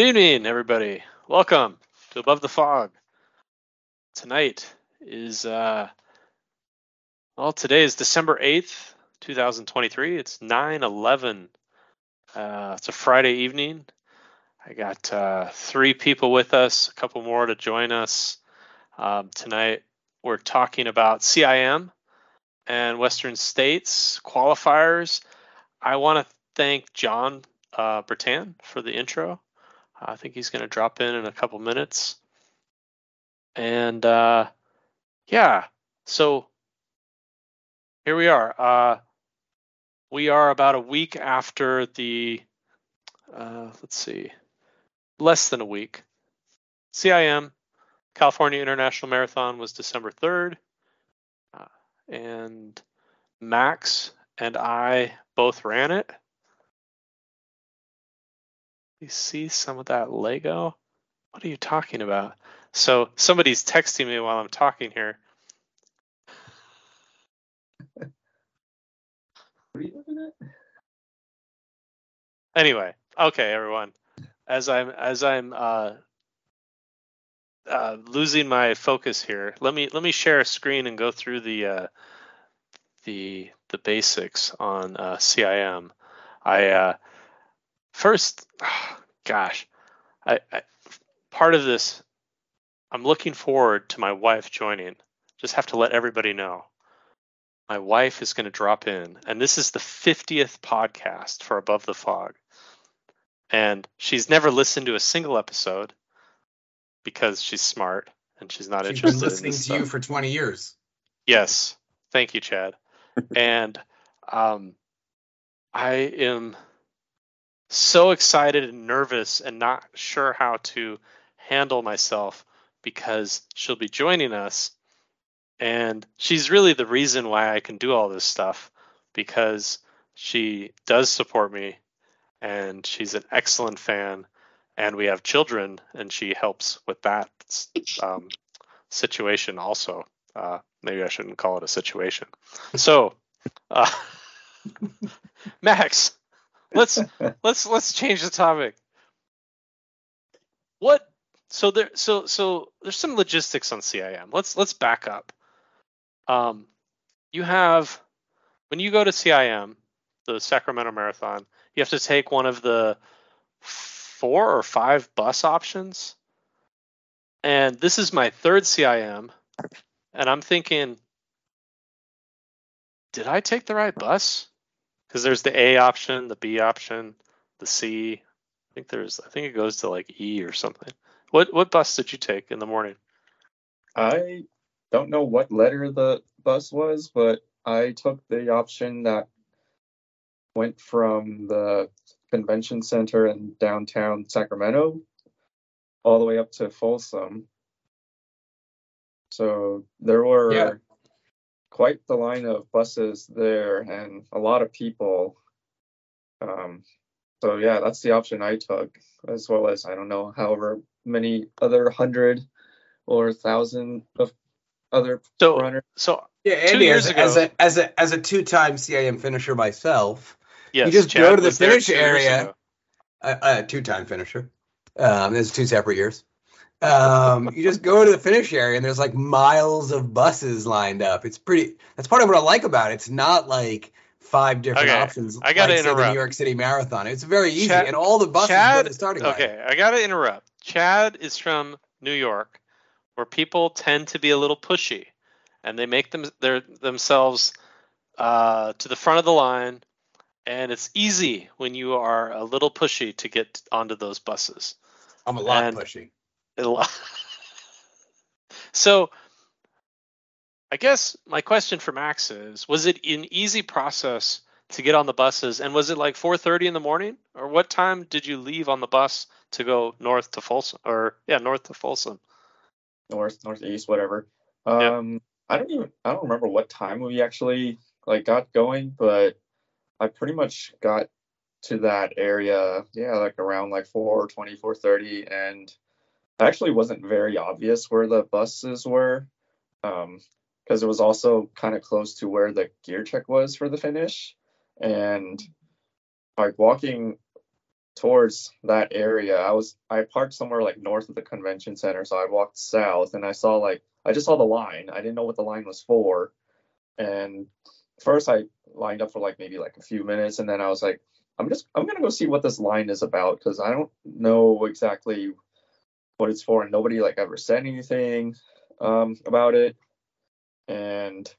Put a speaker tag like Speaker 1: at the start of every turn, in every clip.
Speaker 1: Good evening, everybody. Welcome to Above the Fog. Tonight is, uh, well, today is December 8th, 2023. It's 9 11. Uh, it's a Friday evening. I got uh, three people with us, a couple more to join us. Um, tonight, we're talking about CIM and Western States qualifiers. I want to thank John uh, Bertan for the intro. I think he's going to drop in in a couple minutes. And uh, yeah, so here we are. Uh, we are about a week after the, uh, let's see, less than a week. CIM, California International Marathon, was December 3rd. Uh, and Max and I both ran it. You see some of that Lego? What are you talking about? So somebody's texting me while I'm talking here.
Speaker 2: What are you looking at?
Speaker 1: Anyway, okay, everyone. As I'm as I'm uh, uh, losing my focus here, let me let me share a screen and go through the uh, the the basics on uh, CIM. I uh, first, gosh, I, I part of this. I'm looking forward to my wife joining. Just have to let everybody know. My wife is going to drop in, and this is the 50th podcast for Above the Fog. And she's never listened to a single episode because she's smart and she's not
Speaker 3: She's
Speaker 1: interested
Speaker 3: been listening to you for 20 years.
Speaker 1: Yes. Thank you, Chad. and um, I am so excited and nervous and not sure how to handle myself because she'll be joining us. And she's really the reason why I can do all this stuff because she does support me and she's an excellent fan. And we have children, and she helps with that um, situation also. Uh, maybe I shouldn't call it a situation. So, uh, Max, let's let's let's change the topic. What? So there, so so there's some logistics on CIM. Let's let's back up. Um, you have when you go to CIM, the Sacramento Marathon, you have to take one of the four or five bus options. And this is my third CIM, and I'm thinking, did I take the right bus? Because there's the A option, the B option, the C. I think there's, I think it goes to like E or something. What what bus did you take in the morning?
Speaker 2: I don't know what letter the bus was, but I took the option that went from the convention center in downtown Sacramento all the way up to Folsom. So there were
Speaker 3: Yeah.
Speaker 2: Quite the line of buses there and a lot of people. Um, so yeah, that's the option I took, as well as I don't know, however many other hundred or thousand of other
Speaker 1: So
Speaker 2: runners.
Speaker 1: so
Speaker 3: Yeah,
Speaker 1: Two
Speaker 3: Andy,
Speaker 1: years
Speaker 3: as,
Speaker 1: ago-
Speaker 3: as a as a as a two-time CIM finisher myself,
Speaker 1: yes,
Speaker 3: just
Speaker 1: Chad
Speaker 3: go to the finish area.
Speaker 1: ago.
Speaker 3: a, a two-time finisher. Um, there's two separate years. Um, you just go to the finish area and there's like miles of buses lined up. It's pretty. That's part of what I like about it. It's not like five different
Speaker 1: Okay,
Speaker 3: options.
Speaker 1: I gotta
Speaker 3: like, say, the. New York City Marathon. It's very easy,
Speaker 1: Chad-
Speaker 3: and all the buses go
Speaker 1: Chad,
Speaker 3: to the starting line.
Speaker 1: okay, I gotta interrupt. Chad is from New York, where people tend to be a little pushy, and they make them their themselves uh, to the front of the line, and it's easy when you are a little pushy to get onto those buses.
Speaker 3: I'm a lot
Speaker 1: And-
Speaker 3: pushy.
Speaker 1: So, I guess my question for Max is: Was it an easy process to get on the buses, and was it like 4:30 in the morning, or what time did you leave on the bus to go north to Folsom, or yeah, north to Folsom?
Speaker 2: north, northeast, whatever. Um, I don't even I don't remember what time we actually like got going, but I pretty much got to that area, yeah, like around like 4:20, 4:30, and actually wasn't very obvious where the buses were, um, because it was also kind of close to where the gear check was for the finish, and like walking towards that area. I was I parked somewhere like north of the convention center, so I walked south and I saw like I just saw the line. I didn't know what the line was for. And first I lined up for like maybe like a few minutes and then I was like I'm just I'm to go see what this line is about cuz I don't know exactly what it's for and nobody like ever said anything um, about it. And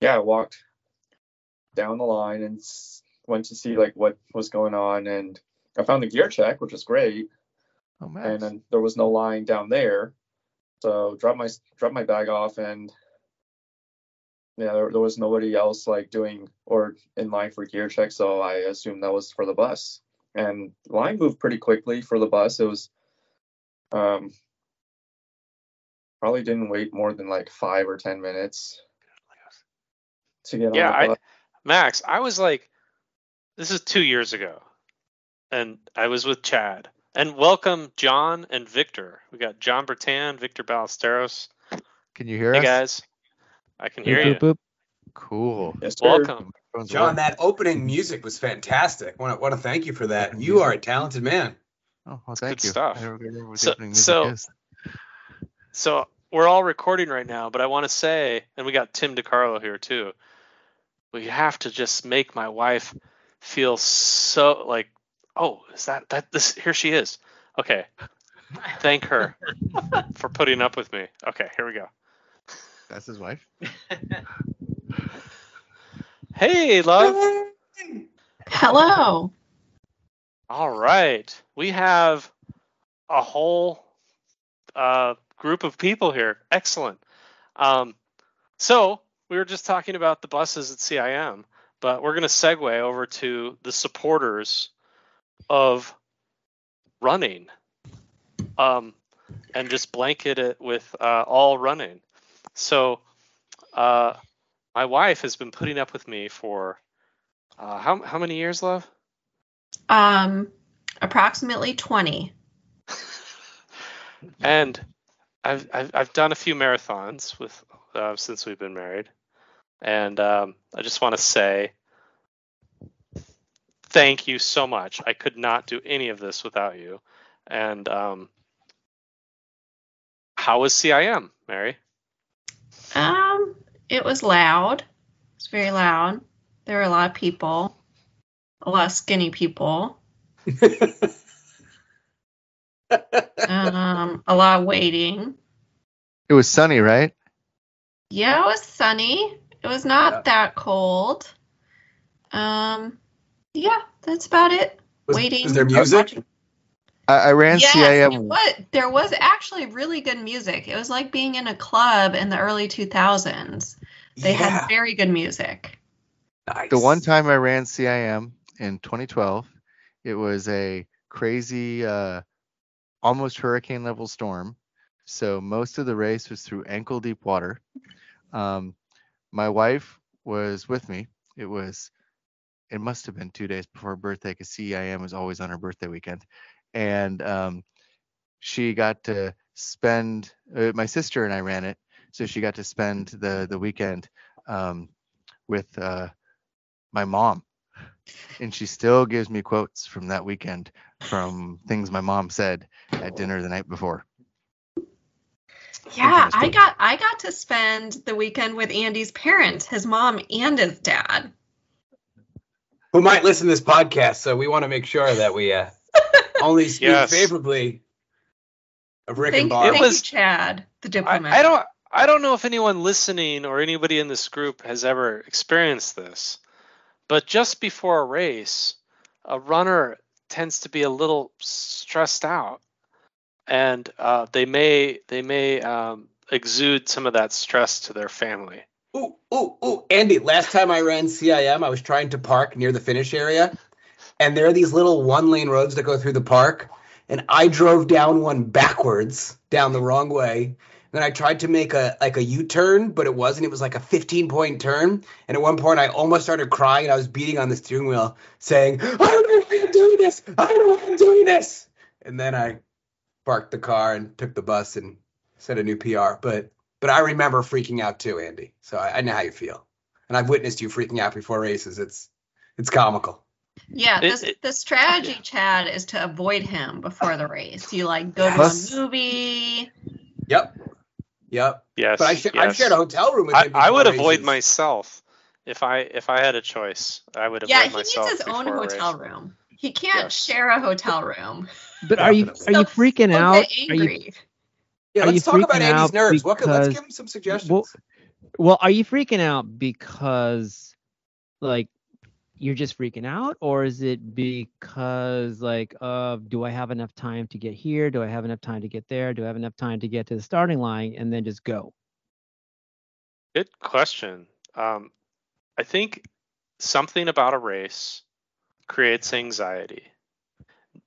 Speaker 2: yeah, I walked down the line and went to see like what was going on and I found the gear check, which was great.
Speaker 4: Oh man.
Speaker 2: And then there was no line down there. So dropped my dropped my bag off and yeah, there, there was nobody else like doing or in line for gear check, so I assumed that was for the bus. And line moved pretty quickly for the bus. It was um probably didn't wait more than like five or ten minutes to get
Speaker 1: Yeah,
Speaker 2: on the
Speaker 1: I. Max, I was like, this is two years ago, and I was with Chad. And welcome John and Victor. We got John Bertan, Victor Ballesteros.
Speaker 4: Can you hear
Speaker 1: Hey
Speaker 4: us?
Speaker 1: guys, I can
Speaker 4: Boop,
Speaker 1: hear you.
Speaker 4: boop, boop. Cool.
Speaker 2: Yes.
Speaker 1: Welcome.
Speaker 3: John, that opening music was fantastic. Want to want to thank you for that. You are a talented man.
Speaker 4: Oh, well, thank
Speaker 1: good
Speaker 4: you.
Speaker 1: stuff.
Speaker 4: I don't remember what the
Speaker 1: So- so-
Speaker 4: is.
Speaker 1: So we're all recording right now, but I want to say, and we got Tim DiCarlo here too. We have to just make my wife feel so like, oh, is that that this? Here she is. Okay, thank her for putting up with me. Okay, here we go.
Speaker 4: That's his wife.
Speaker 1: Hey, love.
Speaker 5: Hello.
Speaker 1: All right, we have a whole uh, group of people here. Excellent. Um, so we were just talking about the buses at CIM, but we're going to segue over to the supporters of running, um, and just blanket it with uh, all running. So uh, my wife has been putting up with me for uh, how how many years, love?
Speaker 5: Um, approximately 20.
Speaker 1: and I've, I've I've done a few marathons with uh, since we've been married, and um, I just want to say thank you so much. I could not do any of this without you. And um, how was CIM, Mary?
Speaker 5: Um, it was loud. It was very loud. There were a lot of people, a lot of skinny people, um, a lot of waiting.
Speaker 4: It was sunny, right?
Speaker 5: Yeah, it was sunny. It was not
Speaker 3: Yeah.
Speaker 5: that cold. Um, yeah, that's about it.
Speaker 3: Was,
Speaker 5: Waiting.
Speaker 3: was there music?
Speaker 4: I, I ran
Speaker 5: Yes,
Speaker 4: CIM.
Speaker 5: What? there was actually really good music. It was like being in a club in the early 2000s. They
Speaker 3: yeah.
Speaker 5: had very good music.
Speaker 3: nice.
Speaker 4: The one time I ran CIM in 2012, it was a crazy, uh, almost hurricane level storm. So most of the race was through ankle deep water. Um, my wife was with me. It was, it must have been two days before her birthday because CIM was always on her birthday weekend. And um, she got to spend, uh, my sister and I ran it. So she got to spend the, the weekend um, with uh, my mom and she still gives me quotes from that weekend from things my mom said at dinner the night before
Speaker 5: Yeah, I got I got to spend the weekend with Andy's parents, his mom and his dad.
Speaker 3: Who might listen to this podcast? So we want to make sure that we uh, only speak
Speaker 1: Yes.
Speaker 3: favorably of Rick
Speaker 5: Thank,
Speaker 3: and Barb.
Speaker 1: It was-
Speaker 5: you, Chad, the
Speaker 1: I,
Speaker 5: diplomat.
Speaker 1: I don't I don't know if anyone listening or anybody in this group has ever experienced this, but just before a race, a runner tends to be a little stressed out, and uh, they may they may um, exude some of that stress to their family.
Speaker 3: Ooh, ooh, ooh. Andy, last time I ran CIM, I was trying to park near the finish area, and there are these little one lane roads that go through the park, and I drove down one backwards, down the wrong way. Then I tried to make a like a U-turn, but it wasn't. It was like a 15 point turn. And at one point I almost started crying and I was beating on the steering wheel, saying, I don't know why I'm doing this. I don't know why I'm doing this. And then I parked the car and took the bus and set a new PR. But but I remember freaking out too, Andy. So I, I know how you feel, and I've witnessed you freaking out before races. It's it's comical.
Speaker 5: Yeah,
Speaker 1: It-
Speaker 5: this
Speaker 1: it-
Speaker 5: the strategy, Chad, is to avoid him before the race. You like go
Speaker 3: Yes.
Speaker 5: to a movie.
Speaker 3: Yep. Yep.
Speaker 1: Yes.
Speaker 3: But I sh- I've shared a hotel room with
Speaker 1: I,
Speaker 3: him.
Speaker 1: I would
Speaker 3: before
Speaker 1: avoid myself if I if I had a choice. I would avoid myself.
Speaker 5: Yeah, he needs his own
Speaker 1: a
Speaker 5: hotel room. He can't
Speaker 1: Yes.
Speaker 5: share a hotel room.
Speaker 6: But are you are you freaking
Speaker 5: He'll
Speaker 6: out?
Speaker 5: get
Speaker 6: Are you
Speaker 5: angry.
Speaker 3: Yeah,
Speaker 6: Are
Speaker 3: let's
Speaker 6: you
Speaker 3: talk about
Speaker 6: freaking
Speaker 3: Andy's
Speaker 6: out
Speaker 3: nerves. What could, let's give him some suggestions.
Speaker 6: Well, well, are you freaking out because like you're just freaking out or is it because like uh do I have enough time to get here? Do I have enough time to get there? Do I have enough time to get to the starting line and then just go?
Speaker 1: Good question. Um, I think something about a race creates anxiety.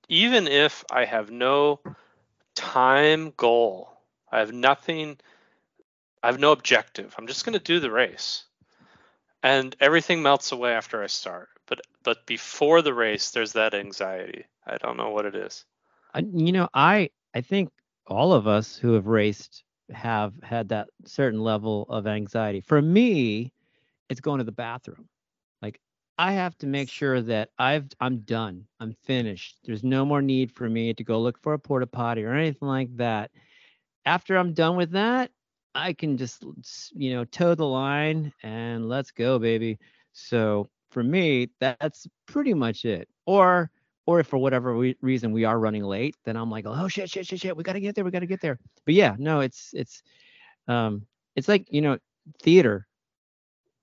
Speaker 1: Even if I have no time goal, I have nothing, I have no objective. I'm just going to do the race. And everything melts away after I start. But but before the race, there's that anxiety. I don't know what it is.
Speaker 6: I, you know, I I think all of us who have raced have had that certain level of anxiety. For me, it's going to the bathroom. Like I have to make sure that I've I'm done. I'm finished. There's no more need for me to go look for a porta potty or anything like that. After I'm done with that, I can just you know toe the line and let's go, baby. So for me, that's pretty much it. Or or if for whatever we, reason we are running late, then I'm like, oh shit, shit, shit, shit, we gotta get there, we gotta get there. But yeah, no, it's it's um it's like you know theater.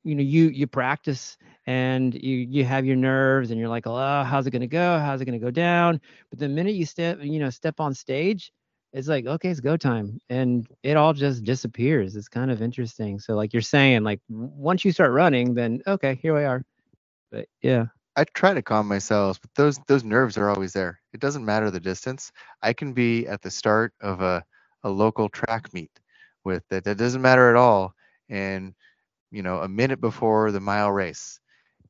Speaker 6: You know, you you practice and you you have your nerves and you're like, oh, how's it gonna go? How's it gonna go down? But the minute you step, you know, step on stage, it's like, okay, it's go time, and it all just disappears. It's kind of interesting. So like you're saying, like once you start running, then okay, here we are. But yeah.
Speaker 4: I try to calm myself, but those those nerves are always there. It doesn't matter the distance. I can be at the start of a, a local track meet with that. That doesn't matter at all. And you know, a minute before the mile race.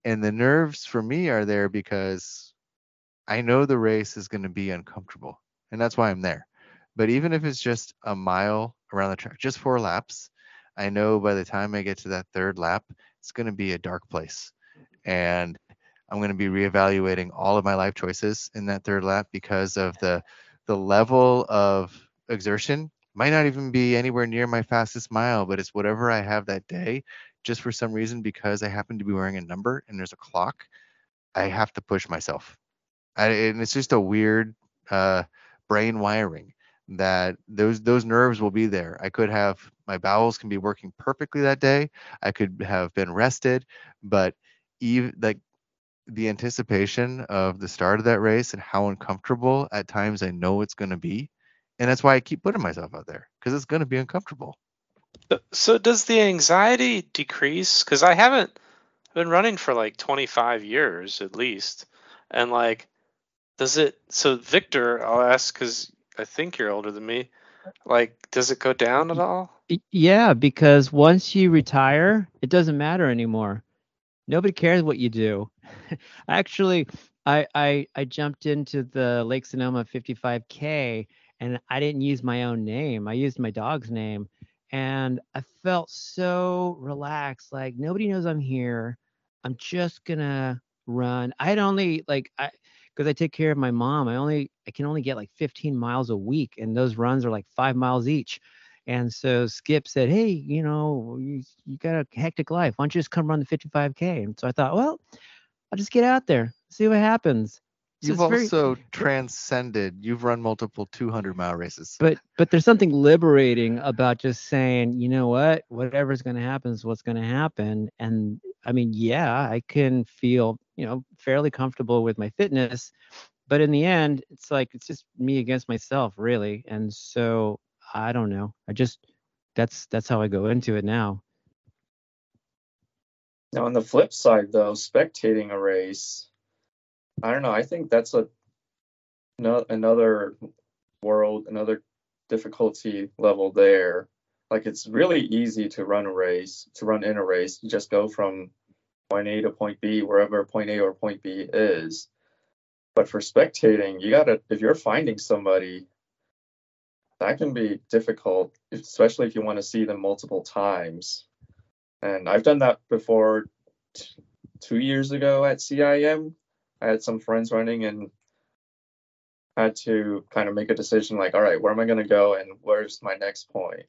Speaker 4: And the nerves for me are there because I know the race is going to be uncomfortable. And that's why I'm there. But even if it's just a mile around the track, just four laps, I know by the time I get to that third lap, it's going to be a dark place. And I'm going to be reevaluating all of my life choices in that third lap because of the the level of exertion might not even be anywhere near my fastest mile, but it's whatever I have that day. Just for some reason, because I happen to be wearing a number and there's a clock, I have to push myself. I, and it's just a weird uh, brain wiring that those those nerves will be there. I could have my bowels can be working perfectly that day. I could have been rested, but even like the anticipation of the start of that race and how uncomfortable at times I know it's going to be. And that's why I keep putting myself out there because it's going to be uncomfortable.
Speaker 1: So- does the anxiety decrease? Because I haven't been running for like 25 years at least, and like, does it? So Victor, I'll ask because I think you're older than me. Like, does it go down at all?
Speaker 6: Yeah, because once you retire, it doesn't matter anymore. Nobody cares what you do. Actually, I, I I jumped into the Lake Sonoma 55K and I didn't use my own name. I used my dog's name. And I felt so relaxed. Like nobody knows I'm here. I'm just gonna run. I had only like I because I take care of my mom. I only I can only get like 15 miles a week, and those runs are like five miles each. And so Skip said, "Hey, you know, you, you got a hectic life. Why don't you just come run the 55k?" And so I thought, well, I'll just get out there, see what happens. So
Speaker 4: You've
Speaker 6: it's very-
Speaker 4: also transcended. You've run multiple 200 mile races.
Speaker 6: but but there's something liberating about just saying, you know what, whatever's going to happen is what's going to happen. And I mean, yeah, I can feel, you know, fairly comfortable with my fitness, but in the end, it's like it's just me against myself, really. And so I don't know. I just that's that's how I go into it now.
Speaker 2: Now, on the flip side, though, spectating a race, I don't know. I think that's a no, another world, another difficulty level there. Like it's really easy to run a race, to run in a race. You just go from point A to point B, wherever point A or point B is. But for spectating, you gotta if you're finding somebody, that can be difficult, especially if you want to see them multiple times. And I've done that before t- two years ago at CIM. I had some friends running and had to kind of make a decision like, all right, where am I going to go and where's my next point?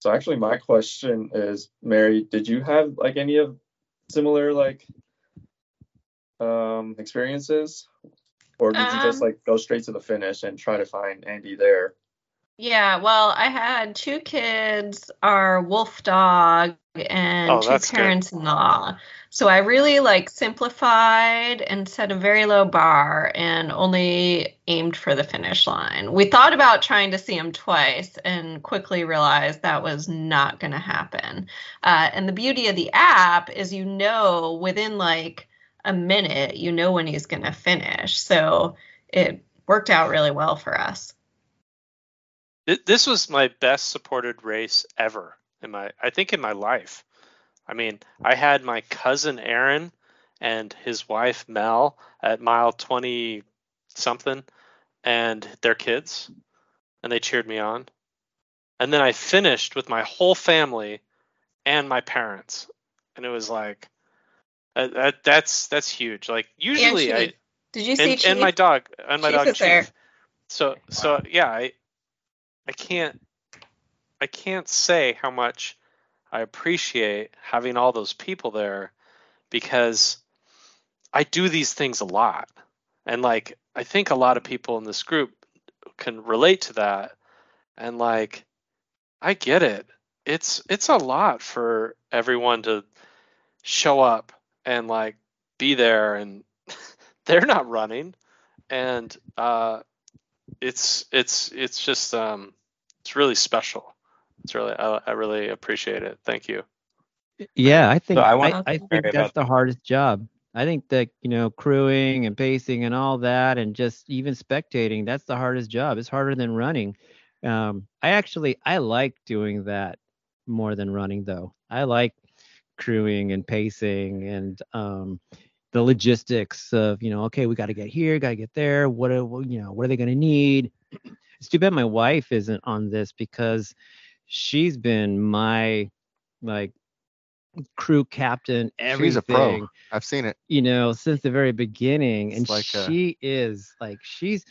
Speaker 2: So actually, my question is, Mary, did you have like any of similar like um, experiences, or did you just
Speaker 5: Um,
Speaker 2: like go straight to the finish and try to find Andy there?
Speaker 5: Yeah, well, I had two kids, our wolf dog, and
Speaker 1: Oh,
Speaker 5: two
Speaker 1: that's good.
Speaker 5: So I really like simplified and set a very low bar and only aimed for the finish line. We thought about trying to see him twice and quickly realized that was not going to happen. Uh, and the beauty of the app is you know within like a minute, you know when he's going to finish. So it worked out really well for us.
Speaker 1: This was my best supported race ever in my I think in my life. I mean, I had my cousin Aaron and his wife Mel at mile 20 something and their kids and they cheered me on. And then I finished with my whole family and my parents. And it was like uh, that that's that's huge. Like usually I
Speaker 5: Did you see
Speaker 1: and,
Speaker 5: Chief?
Speaker 1: and my dog and my
Speaker 5: Chief
Speaker 1: dog
Speaker 5: is there.
Speaker 1: So so yeah, I I can't I can't say how much I appreciate having all those people there because I do these things a lot. And like I think a lot of people in this group can relate to that. And like I get it. It's it's a lot for everyone to show up and like be there and they're not running and uh it's it's it's just um it's really special it's really i, I really appreciate it thank you
Speaker 6: Yeah, I think
Speaker 7: I
Speaker 6: I,
Speaker 7: want
Speaker 5: to
Speaker 6: I,
Speaker 7: talk
Speaker 6: think
Speaker 7: about
Speaker 6: that's the hardest job. I think that you know crewing and pacing and all that, and just even spectating. That's the hardest job. It's harder than running. Um, I actually I like doing that more than running though. I like crewing and pacing and um, the logistics of you know okay we got to get here, got to get there. What are you know what are they going to need? It's too bad my wife isn't on this because she's been my like crew captain everything
Speaker 4: She's a pro. I've seen it.
Speaker 6: you know since the very beginning and
Speaker 4: It's like a-
Speaker 6: she is like she's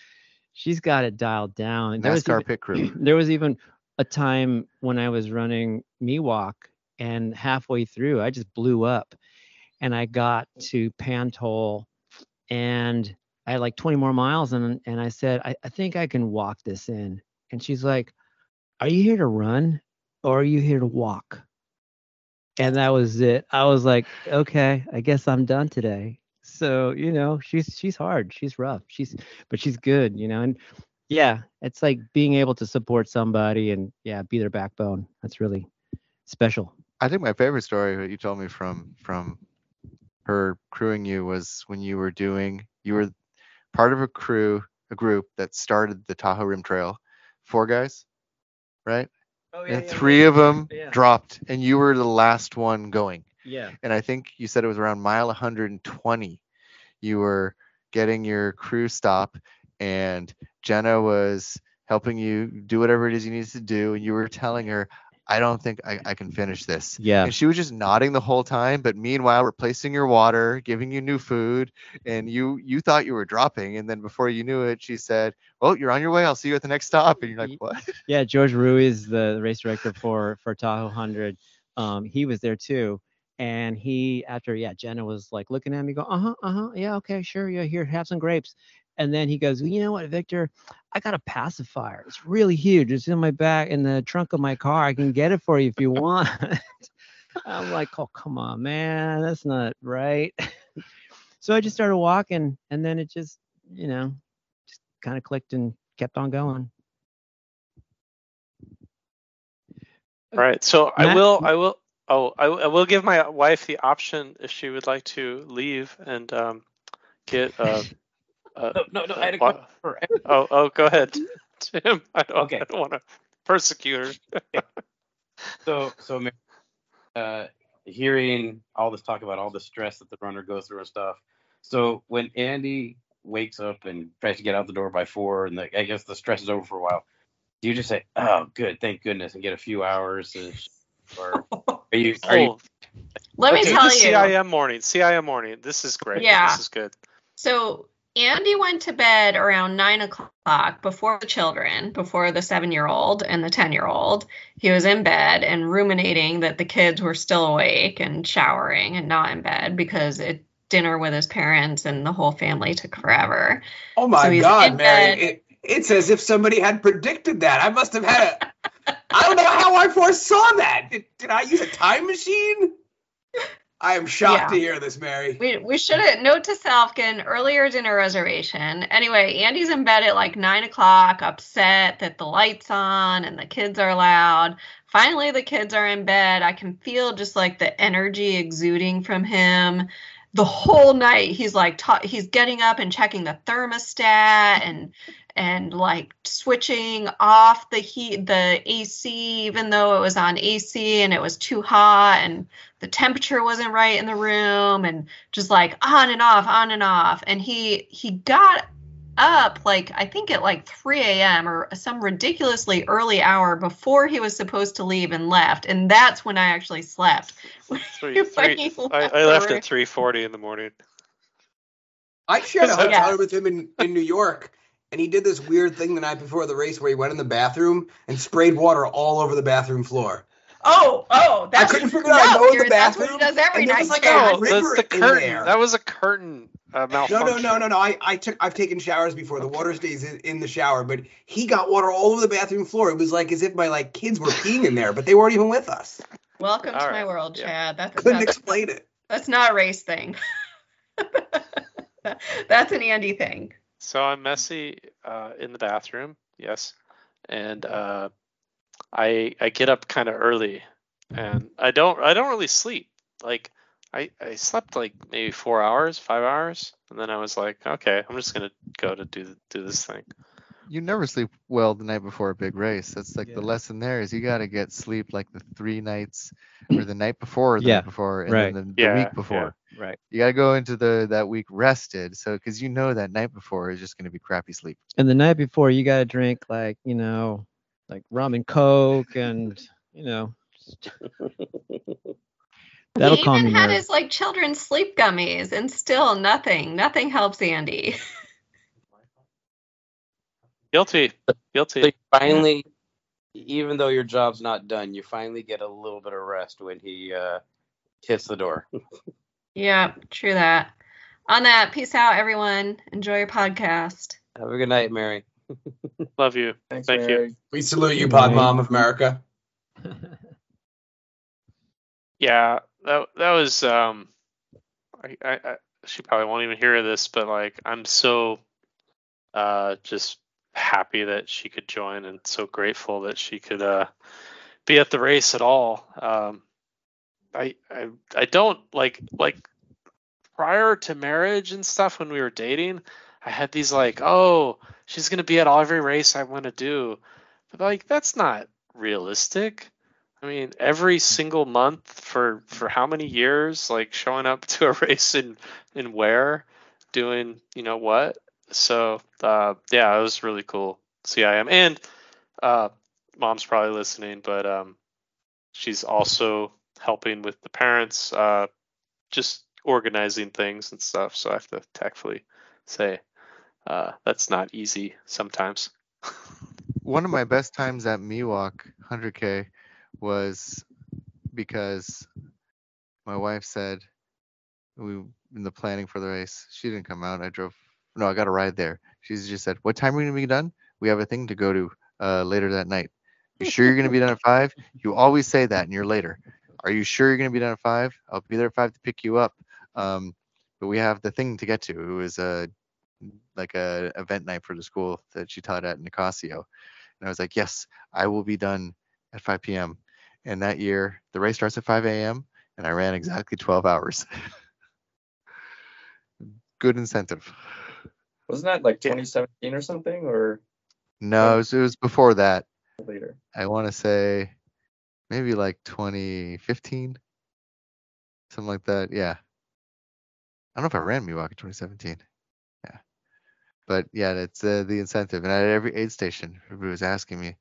Speaker 6: she's got it dialed down And there was
Speaker 4: NASCAR
Speaker 6: even-
Speaker 4: pit crew.
Speaker 6: there was even a time when i was running Miwok and halfway through i just blew up and i got to Pantoll and i had like 20 more miles and and i said I, I think i can walk this in and she's like are you here to run or are you here to walk? And that was it. I was like okay i guess i'm done today. So you know she's she's hard. She's rough. She's but she's good you know and yeah it's like being able to support somebody and yeah be their backbone. That's really special.
Speaker 4: I think my favorite story that you told me from from her crewing you was when you were doing you were part of a crew a group that started the Tahoe Rim Trail, four guys, right?
Speaker 6: oh
Speaker 4: and three of them
Speaker 6: Yeah.
Speaker 4: dropped, and you were the last one going.
Speaker 6: yeah
Speaker 4: And I think you said it was around mile 120. You were getting your crew stop, and Jenna was helping you do whatever it is you needed to do, and you were telling her, "I don't think I, I can finish this."
Speaker 6: yeah
Speaker 4: And she was just nodding the whole time, but meanwhile replacing your water, giving you new food, and you you thought you were dropping, and then before you knew it, she said, "Well, you're on your way. I'll see you at the next stop." And you're like, "What?"
Speaker 6: Yeah, George Ruiz, the race director for for Tahoe 100, um, he was there too. And he, after yeah, Jenna was like looking at me, go, uh huh, uh huh, yeah, okay, sure, yeah, here, have some grapes. And then he goes, well, you know what, Victor, I got a pacifier. It's really huge. It's in my back, in the trunk of my car. I can get it for you if you want. I'm like, oh, come on, man, that's not right. so I just started walking, and then it just, you know, just kind of clicked and kept on going.
Speaker 1: all right so i will i will oh I, I will give my wife the option if she would like to leave and um get uh, uh
Speaker 7: No, no, no. I had a
Speaker 1: Wha-
Speaker 7: question for
Speaker 1: oh oh go ahead tim i don't,
Speaker 7: Okay.
Speaker 1: I don't want to persecute her
Speaker 7: so so uh hearing all this talk about all the stress that the runner goes through and stuff so when andy wakes up and tries to get out the door by four and the, i guess the stress is over for a while do you just say oh good thank goodness and get a few hours and, or are you are you
Speaker 1: oh
Speaker 5: Let me
Speaker 1: Okay,
Speaker 5: tell
Speaker 1: the
Speaker 5: you.
Speaker 1: CIM morning. CIM morning. This is great.
Speaker 5: Yeah.
Speaker 1: This is good.
Speaker 5: So Andy went to bed around nine o'clock before the children, before the seven year old and the 10 year old. He was in bed and ruminating that the kids were still awake and showering and not in bed because it dinner with his parents and the whole family took forever.
Speaker 3: Oh my
Speaker 5: So
Speaker 3: God, Mary! It, it's as if somebody had predicted that. I must have had a. I don't know how I foresaw that. Did, did I use a time machine? I am shocked
Speaker 5: Yeah.
Speaker 3: to hear this, Mary.
Speaker 5: We we should have note to an earlier dinner reservation. Anyway, Andy's in bed at like nine o'clock, upset that the lights on and the kids are loud. Finally, the kids are in bed. I can feel just like the energy exuding from him. The whole night, he's like ta- he's getting up and checking the thermostat and and like switching off the heat the AC even though it was on AC and it was too hot and the temperature wasn't right in the room and just like on and off on and off and he he got up like i think at like 3 a.m or some ridiculously early hour before he was supposed to leave and left and that's when i actually slept
Speaker 1: Three,
Speaker 5: When
Speaker 1: three,
Speaker 5: he
Speaker 1: I,
Speaker 5: left
Speaker 1: I left at 3:40 in the morning.
Speaker 3: I shared a hotel
Speaker 5: Yeah.
Speaker 3: with him in, in New York, and he did this weird thing the night before the race where he went in the bathroom and sprayed water all over the bathroom floor.
Speaker 5: Oh oh that's
Speaker 3: couldn't figure out how to go in the
Speaker 5: that's what he does every
Speaker 3: and there
Speaker 5: night
Speaker 3: was, like,
Speaker 1: No,
Speaker 3: river
Speaker 1: that's the curtain.
Speaker 3: there.
Speaker 1: That was a curtain uh,
Speaker 3: No,
Speaker 1: malfunction.
Speaker 3: no, no, no, no. I, I took I've taken showers before. The water stays in, in the shower, but he got water all over the bathroom floor. It was like as if my like kids were peeing in there, but they weren't even with us.
Speaker 5: welcome to
Speaker 1: All
Speaker 5: my
Speaker 1: right,
Speaker 5: world
Speaker 1: yeah.
Speaker 5: chad that's,
Speaker 3: Couldn't
Speaker 5: that's,
Speaker 3: explain it.
Speaker 5: that's not a race thing that's an andy thing
Speaker 1: So I'm messy uh, in the bathroom, yes, and uh, I I get up kind of early, and mm-hmm. I don't I don't really sleep. Like I I slept like maybe four hours, five hours, and then I was like, okay, I'm just gonna go to do do this thing.
Speaker 4: You never sleep well the night before a big race. That's like
Speaker 6: Yeah.
Speaker 4: the lesson there is you got to get sleep like the three nights or the night before or the
Speaker 6: Yeah,
Speaker 4: night before and
Speaker 6: right.
Speaker 4: then the, the
Speaker 1: Yeah, yeah.
Speaker 4: week before.
Speaker 6: Right.
Speaker 4: You got to go into the that week rested. So because you know that night before is just going to be crappy sleep.
Speaker 6: And the night before, you got to drink like, you know, like rum and coke and, you know, that'll
Speaker 5: he
Speaker 6: calm
Speaker 5: even
Speaker 6: your
Speaker 5: had
Speaker 6: nerves.
Speaker 5: his like children's sleep gummies and still nothing nothing helps andy
Speaker 1: Guilty, guilty.
Speaker 7: you finally, even though your job's not done, you finally get a little bit of rest when he uh, hits the door.
Speaker 5: Yeah, true that. On that, peace out, everyone. Enjoy your podcast.
Speaker 7: Have a good night, Mary.
Speaker 1: Love you.
Speaker 2: Thanks,
Speaker 1: Thank you.
Speaker 3: We salute you, Pod Mom of America.
Speaker 1: Yeah, that that was um I, I, I she probably won't even hear this, but like I'm so uh just happy that she could join and so grateful that she could uh be at the race at all. Um I I I don't like like prior to marriage and stuff when we were dating, I had these like, oh, she's gonna be at every race I want to do. But like that's not realistic. I mean, every single month for for how many years? Like showing up to a race in in where, doing you know what? So uh, yeah, it was really cool. CIM and uh, mom's probably listening, but um, she's also helping with the parents, uh, just organizing things and stuff. So I have to tactfully say uh, that's not easy sometimes.
Speaker 4: One of my best times at Miwok 100K was because my wife said we in the planning for the race. She didn't come out. I drove. No, I got a ride there. She just said, "What time are we gonna be done? We have a thing to go to uh, later that night. You sure you're gonna be done at five? You always say that, and you're later. Are you sure you're gonna be done at five? I'll be there at five to pick you up. Um, but we have the thing to get to. It was a like a event night for the school that she taught at Nicasio. And I was like, yes, I will be done at 5 p.m. And that year, the race starts at 5 a.m. and I ran exactly 12 hours. Good incentive.
Speaker 2: Wasn't that like 2017 or something or
Speaker 4: No, it was, it was before that.
Speaker 2: later?
Speaker 4: I want to say maybe like 2015, something like that. Yeah. I don't know if I ran Miwok 2017. Yeah. But yeah, that's uh, the incentive. And at every aid station, everybody was asking me,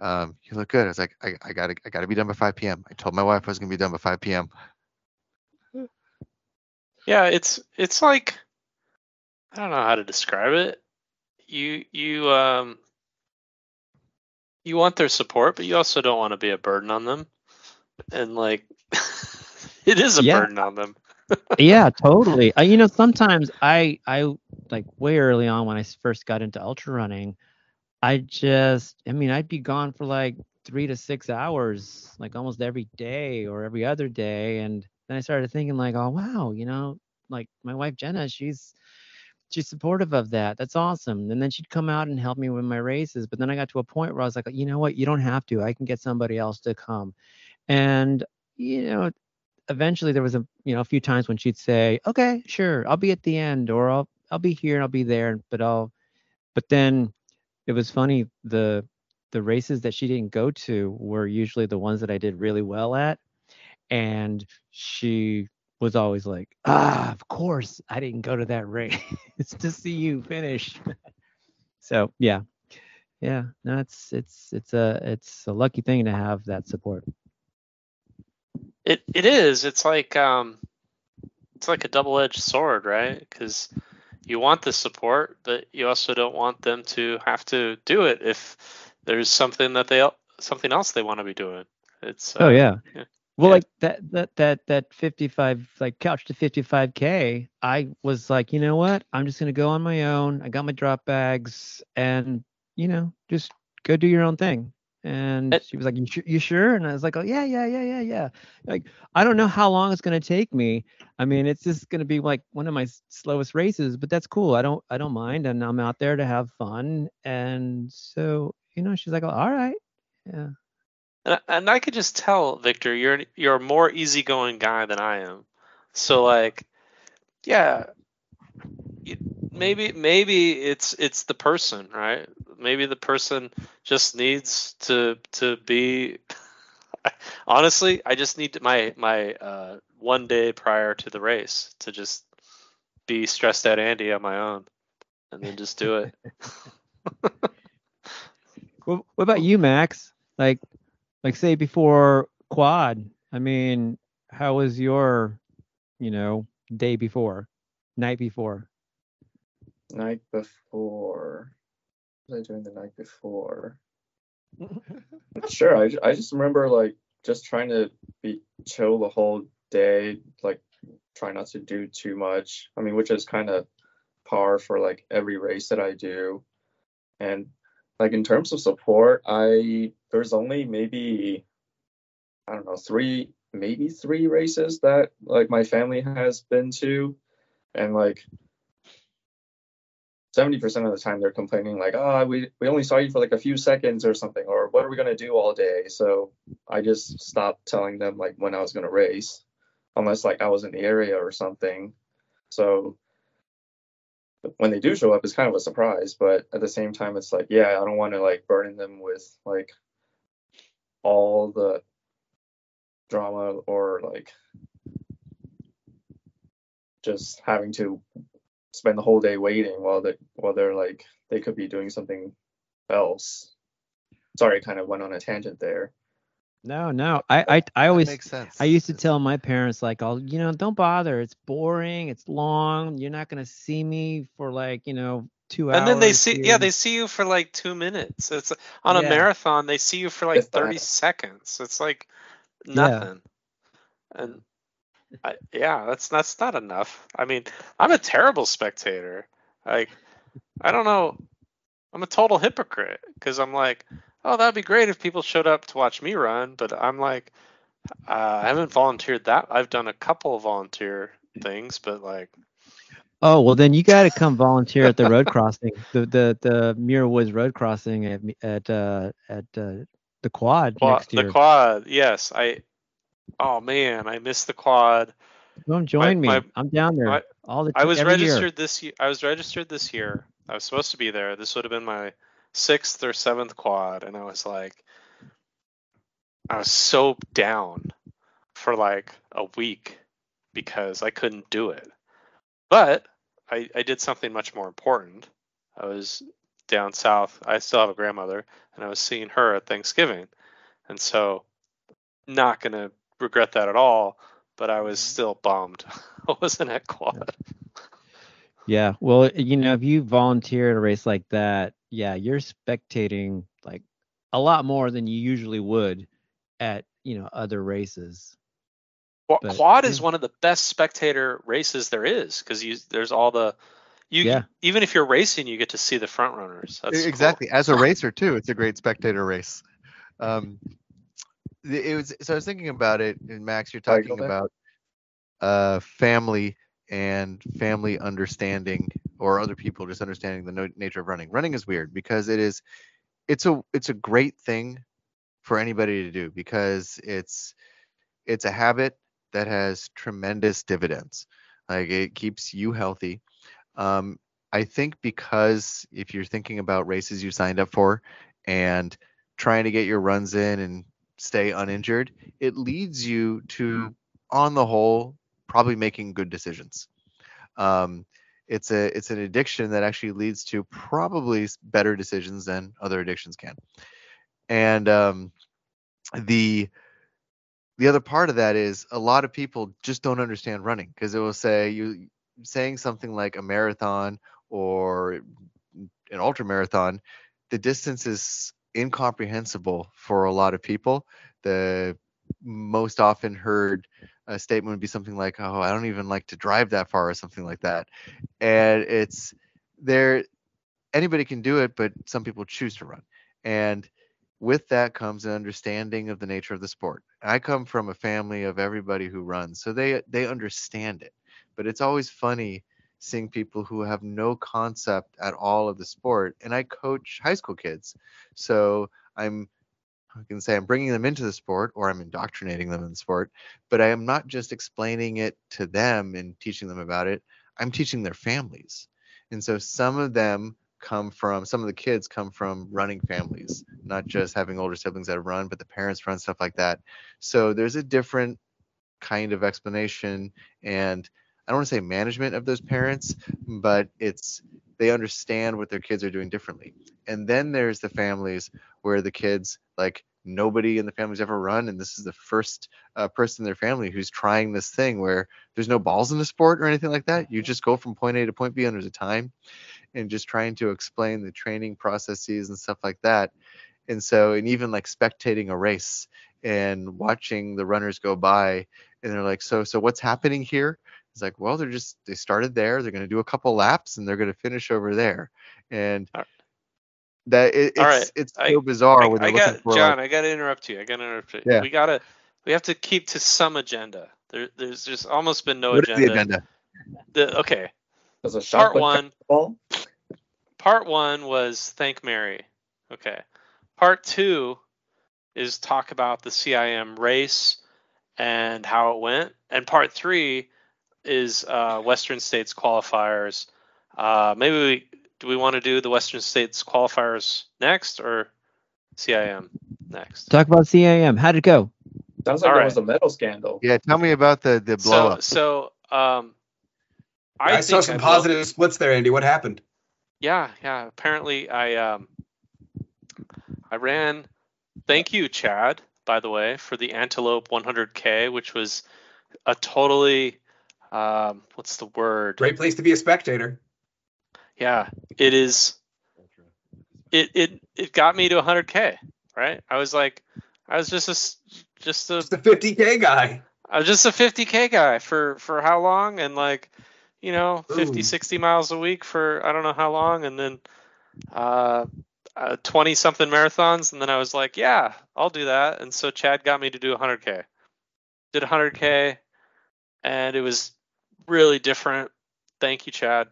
Speaker 4: um, "You look good." I was like, "I, I gotta, I gotta be done by 5 p.m." I told my wife I was gonna be done by 5 p.m.
Speaker 1: Yeah, it's it's like I don't know how to describe it. You you um you want their support, but you also don't want to be a burden on them. And like it is a
Speaker 6: Yeah.
Speaker 1: burden on them.
Speaker 6: yeah, totally. Uh, you know, sometimes I I like way early on when I first got into ultra running, I just I mean, I'd be gone for like 3 to 6 hours like almost every day or every other day and then I started thinking like, "Oh, wow, you know, like my wife Jenna, she's she's supportive of that. That's awesome." And then she'd come out and help me with my races, but then I got to a point where I was like, "You know what? You don't have to. I can get somebody else to come." And you know, eventually there was a you know a few times when she'd say okay sure i'll be at the end or i'll i'll be here and i'll be there but i'll but then it was funny the the races that she didn't go to were usually the ones that i did really well at and she was always like ah of course i didn't go to that race to see you finish so yeah yeah no it's it's it's a it's a lucky thing to have that support
Speaker 1: It it is. It's like um it's like a double-edged sword, right? Cuz you want the support, but you also don't want them to have to do it if there's something that they something else they want to be doing. It's
Speaker 6: Oh
Speaker 1: uh,
Speaker 6: yeah.
Speaker 1: yeah.
Speaker 6: Well,
Speaker 1: Yeah.
Speaker 6: like that that that that 55 like couch to 55k, I was like, you know what? I'm just gonna go on my own. I got my drop bags, and you know, just go do your own thing. And she was like, you, you sure? And I was like, oh yeah, yeah, yeah, yeah, yeah. Like I don't know how long it's gonna take me. I mean, it's just gonna be like one of my slowest races, but that's cool. I don't I don't mind, and I'm out there to have fun. And so you know, she's like, oh, all right, yeah.
Speaker 1: And, I- and I could just tell, Victor, you're you're a more easygoing guy than I am. So like, yeah, maybe maybe it's it's the person, right? Maybe the person just needs to to be. Honestly, I just need my my uh, one day prior to the race to just be stressed out Andy on my own, and then just do it.
Speaker 6: What, what about you, Max? Like, like say before quad. I mean, how was your, you know, day before, night before?
Speaker 2: Night before. What was I doing the night before? Not sure. I, I just remember like just trying to be chill the whole day, like try not to do too much. I mean, which is kind of par for like every race that I do. And like in terms of support, I there's only maybe I don't know, three maybe three races that like my family has been to. And like 70% of the time they're complaining like ah we, we only saw you for like a few seconds or something or what are we going to do all day? So i just stopped telling them like when i was going to race unless like i was in the area or something. So when they do show up it's kind of a surprise but at the same time it's like yeah i don't want to like burden them with like all the drama or like just having to spend the whole day waiting while they while they're like they could be doing something else. Sorry, I kind of went on a tangent there.
Speaker 6: No, no. I, I, I always,
Speaker 4: makes sense.
Speaker 6: I used to tell my parents like, "I'll, you know, don't bother. It's boring. It's long. You're not gonna see me for like, you know, two hours."
Speaker 1: And then they see, yeah, they see you for like two minutes. It's on a
Speaker 6: Yeah.
Speaker 1: marathon, they see you for like
Speaker 2: If that.
Speaker 1: 30 seconds. It's like
Speaker 6: Yeah.
Speaker 1: nothing. And I, yeah, that's that's not enough. I mean, I'm a terrible spectator. Like, I don't know. I'm a total hypocrite because I'm like, oh, that'd be great if people showed up to watch me run, but I'm like, uh, I haven't volunteered that. I've done a couple of volunteer things, but like,
Speaker 6: Oh well, then you got to come volunteer at the road crossing, the the the Muir Woods road crossing at me- at uh, at uh, the quad
Speaker 1: quad,
Speaker 6: next
Speaker 1: the quad, yes, I. Oh man, I missed the quad.
Speaker 6: Come join me.
Speaker 1: my-
Speaker 6: I'm down there
Speaker 1: my-
Speaker 6: all the
Speaker 1: I was
Speaker 6: every year.
Speaker 1: registered this year. I was registered this year. I was supposed to be there. This would have been my sixth or seventh quad, and I was like, I was so down for like a week because I couldn't do it. But I, I did something much more important. I was down south. I still have a grandmother, and I was seeing her at Thanksgiving, and so not gonna regret that at all. But I was still bummed. I wasn't at quad.
Speaker 6: Yeah. Well, you know, if you volunteer at a race like that, yeah, you're spectating like a lot more than you usually would at, you know, other races.
Speaker 1: Qu-
Speaker 6: But,
Speaker 1: quad is one of the best spectator races there is because you there's all the you
Speaker 6: Yeah.
Speaker 1: even if you're racing you get to see the front runners. That's cool.
Speaker 4: exactly. As a racer too, it's a great spectator race. Um, the- it was so I was thinking about it, and Max, you're talking about uh, family and family understanding, or other people just understanding the no- nature of running. Running is weird because it is, it's a it's a great thing for anybody to do because it's it's a habit that has tremendous dividends. Like it keeps you healthy. Um, I think because if you're thinking about races you signed up for and trying to get your runs in and stay uninjured, it leads you to, on the whole, probably making good decisions. Um, it's a it's an addiction that actually leads to probably better decisions than other addictions can. And um, the the other part of that is a lot of people just don't understand running because it will say you saying something like a marathon or an ultra marathon the distance is incomprehensible for a lot of people the most often heard statement would be something like oh i don't even like to drive that far or something like that and it's there anybody can do it but some people choose to run and with that comes an understanding of the nature of the sport. I come from a family of everybody who runs, so they they understand it. But it's always funny seeing people who have no concept at all of the sport. And I coach high school kids, so I'm I can say I'm bringing them into the sport or I'm indoctrinating them in the sport, but I am not just explaining it to them and teaching them about it. I'm teaching their families. And so some of them come from some of the kids come from running families, not just having older siblings that run, but the parents run stuff like that. So there's a different kind of explanation and I don't want to say management of those parents, but it's they understand what their kids are doing differently. And then there's the families where the kids like nobody in the family's ever run and this is the first uh, person in their family who's trying this thing where there's no balls in the sport or anything like that. You just go from point a to point b and there's a time and just trying to explain the training processes and stuff like that. And so and even like spectating a race and watching the runners go by and they're like so so what's happening here it's like well they're just they started there they're going to do a couple laps and they're going to finish over there and
Speaker 1: All right.
Speaker 4: that it, it's
Speaker 1: All right.
Speaker 4: it's
Speaker 1: I-
Speaker 4: so bizarre
Speaker 1: I,
Speaker 4: when they're
Speaker 1: I
Speaker 4: looking
Speaker 1: got
Speaker 4: for
Speaker 1: John.
Speaker 4: like,
Speaker 1: I got to interrupt you. I got to interrupt you.
Speaker 4: Yeah.
Speaker 1: We gotta. We have to keep to some agenda. There, there's just almost been no
Speaker 4: what is
Speaker 1: agenda.
Speaker 4: the agenda
Speaker 1: The- okay.
Speaker 2: Does a
Speaker 1: Part one.
Speaker 2: ball?
Speaker 1: Part one was thank Mary. Okay. Part two is talk about the CIM race and how it went. And part three is uh, Western States qualifiers. Uh, maybe we do we want to do the Western States qualifiers next or CIM next?
Speaker 6: Talk about CIM. How'd it go?
Speaker 2: Sounds like
Speaker 1: All
Speaker 2: there
Speaker 1: right.
Speaker 2: was a medal scandal.
Speaker 4: yeah tell me about the the blow
Speaker 1: So
Speaker 4: up
Speaker 1: so um,
Speaker 3: I,
Speaker 1: I,
Speaker 3: saw some
Speaker 1: I blew-
Speaker 3: positive splits there, Andy. What happened?
Speaker 1: Yeah, yeah. Apparently, I um, I ran. Thank you, Chad. By the way, for the Antelope 100K, which was a totally um, what's the word?
Speaker 3: Great place to be a spectator.
Speaker 1: Yeah, it is. It it it got me to 100K. Right. I was like, I was just a just a
Speaker 3: Just the 50k guy.
Speaker 1: I was just a 50k guy for for how long and like you know 50
Speaker 3: Ooh.
Speaker 1: 60 miles a week for I don't know how long and then uh 20 something marathons and then I was like yeah I'll do that and so Chad got me to do 100k did 100k and it was really different thank you Chad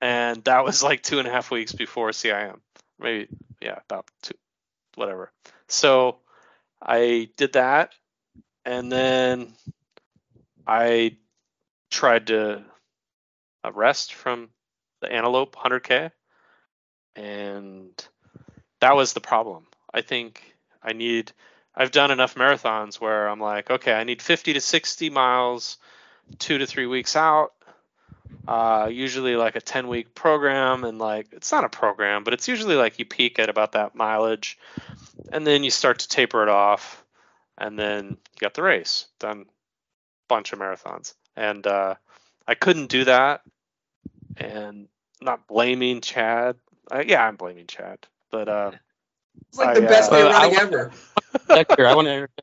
Speaker 1: and that was like two and a half weeks before CIM maybe yeah about two whatever so I did that and then I tried to rest from the Antelope 100K, and that was the problem. I think I need. I've done enough marathons where I'm like, okay, I need 50 to 60 miles, two to three weeks out. Uh, usually like a 10 week program, and like it's not a program, but it's usually like you peak at about that mileage, and then you start to taper it off and then you got the race done bunch of marathons and uh, I couldn't do that. And not blaming Chad. Uh, yeah, I'm blaming Chad, but uh,
Speaker 3: It's like the best
Speaker 1: uh,
Speaker 3: way
Speaker 7: uh, I
Speaker 3: ever.
Speaker 7: Dexter, I want to.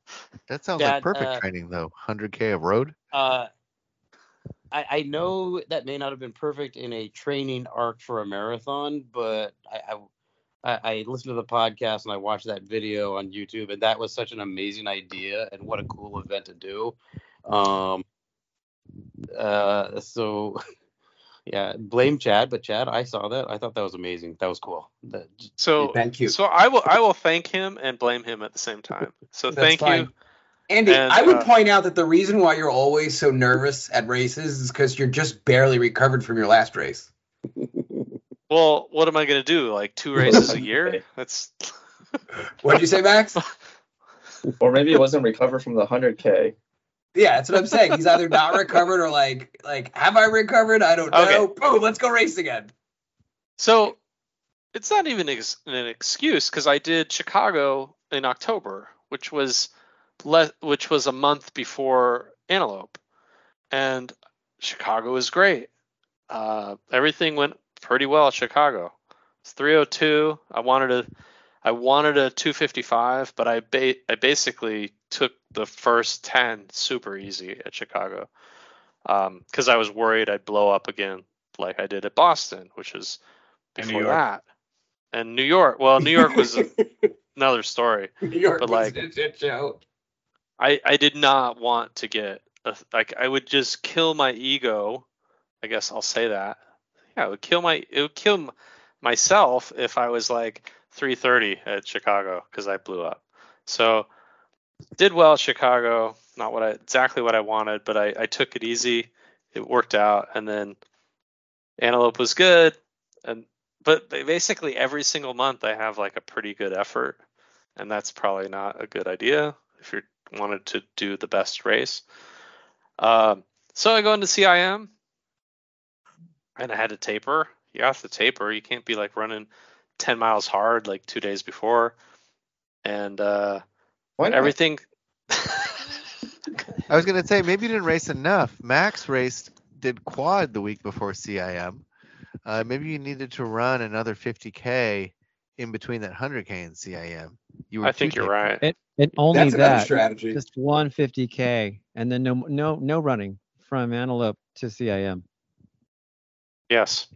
Speaker 4: That sounds
Speaker 7: Dad,
Speaker 4: like perfect
Speaker 7: uh,
Speaker 4: training though. 100k of road.
Speaker 7: Uh, I, I know that may not have been perfect in a training arc for a marathon, but I, I I I listened to the podcast and I watched that video on YouTube, and that was such an amazing idea and what a cool event to do. Um, uh, so yeah, blame Chad, but Chad, I saw that. I thought that was amazing. That was cool. That,
Speaker 1: so
Speaker 3: Thank you.
Speaker 1: so I will I will thank him and blame him at the same time. So thank
Speaker 3: fine.
Speaker 1: you.
Speaker 3: Andy,
Speaker 1: And,
Speaker 3: I would
Speaker 1: uh,
Speaker 3: point out that the reason why you're always so nervous at races is because you're just barely recovered from your last race.
Speaker 1: Well, what am I gonna do? Like two races a year? That's
Speaker 3: What'd you say, Max?
Speaker 2: Or maybe it wasn't recovered from the 100K.
Speaker 3: Yeah, that's what I'm saying. He's either not recovered or like, like, have I recovered? I don't know.
Speaker 1: Okay.
Speaker 3: Boom, let's go race again.
Speaker 1: So it's not even ex- an excuse because I did Chicago in October, which was le- which was a month before Antelope, and Chicago was great. Uh, everything went pretty well at Chicago. It's 302. I wanted a I wanted a 255, but I ba- I basically took the first 10 super easy at Chicago because I was worried I'd blow up again like I did at Boston, which is
Speaker 3: And New
Speaker 1: before
Speaker 3: York.
Speaker 1: that. And New York, well, New York was another story.
Speaker 3: New York
Speaker 1: But,
Speaker 3: was
Speaker 1: like-
Speaker 3: a shit show.
Speaker 1: I I did not want to get a, like I would just kill my ego. I guess I'll say that. Yeah, it would kill my it would kill myself if I was like 330 at Chicago because I blew up. So did well Chicago. Not what I exactly what I wanted, but I, I took it easy. It worked out, and then Antelope was good, and but basically every single month I have like a pretty good effort, and that's probably not a good idea if you wanted to do the best race. Um, so I go into CIM, and I had to taper. You have to taper. You can't be like running 10 miles hard like two days before, and uh,
Speaker 2: Why
Speaker 1: everything.
Speaker 4: I was gonna say maybe you didn't race enough. Max raced did quad the week before CIM. Uh, maybe you needed to run another 50k in between that 100k and CIM. You were
Speaker 1: I think you're
Speaker 4: tapered.
Speaker 1: right.
Speaker 6: And, and only
Speaker 3: That's
Speaker 6: that,
Speaker 3: strategy.
Speaker 6: just one 50k, and then no no no running from Antelope to CIM.
Speaker 1: Yes.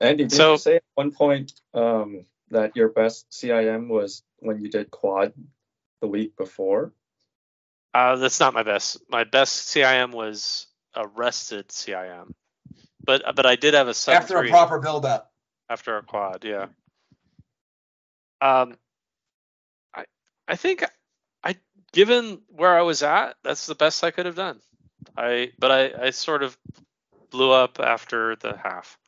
Speaker 2: Andy, did
Speaker 1: So-
Speaker 2: you say at one point um, that your best CIM was when you did quad the week before?
Speaker 1: Uh, that's not my best. My best CIM was a rested CIM, but but I did have a sub
Speaker 3: After a proper build up.
Speaker 1: after a quad. Yeah. Um, I I think I given where I was at, that's the best I could have done. I but I I sort of blew up after the half.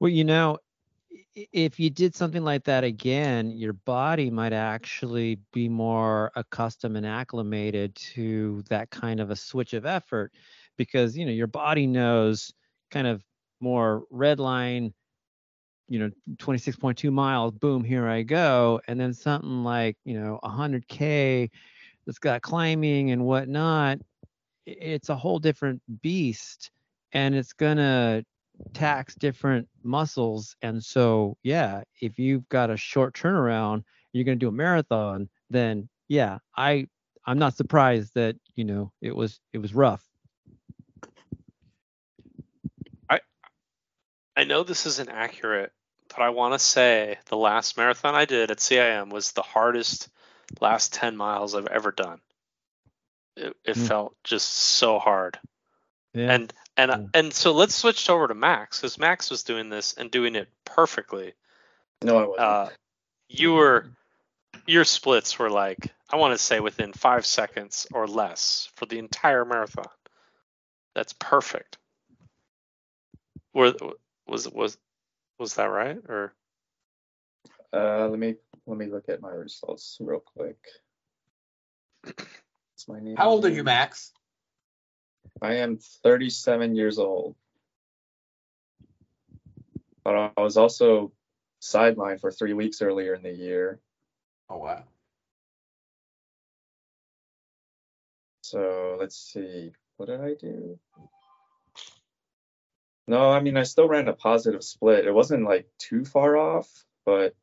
Speaker 6: Well, you know, if you did something like that again, your body might actually be more accustomed and acclimated to that kind of a switch of effort because, you know, your body knows kind of more red line, you know, 26.2 miles, boom, here I go. And then something like, you know, 100K that's got climbing and whatnot, it's a whole different beast and it's to tax different muscles and so yeah if you've got a short turnaround you're to do a marathon then yeah i i'm not surprised that you know it was it was rough
Speaker 1: I I know this isn't accurate, but I want to say the last marathon I did at CIM was the hardest last 10 miles I've ever done. It, it
Speaker 6: Hmm.
Speaker 1: felt just so hard.
Speaker 6: yeah
Speaker 1: And and
Speaker 6: Yeah.
Speaker 1: and so let's switch over to Max because Max was doing this and doing it perfectly.
Speaker 2: No, I wasn't.
Speaker 1: Uh, you were your splits were like I want to say within five seconds or less for the entire marathon. That's perfect. Were was was was that right or
Speaker 2: Uh, let me let me look at my results real quick. What's my name?
Speaker 3: How old are you, Max?
Speaker 2: I am 37 years old. But I was also sidelined for three weeks earlier in the year.
Speaker 3: Oh wow.
Speaker 2: So let's see. what did I do? No, I mean I still ran a positive split. It wasn't like too far off, but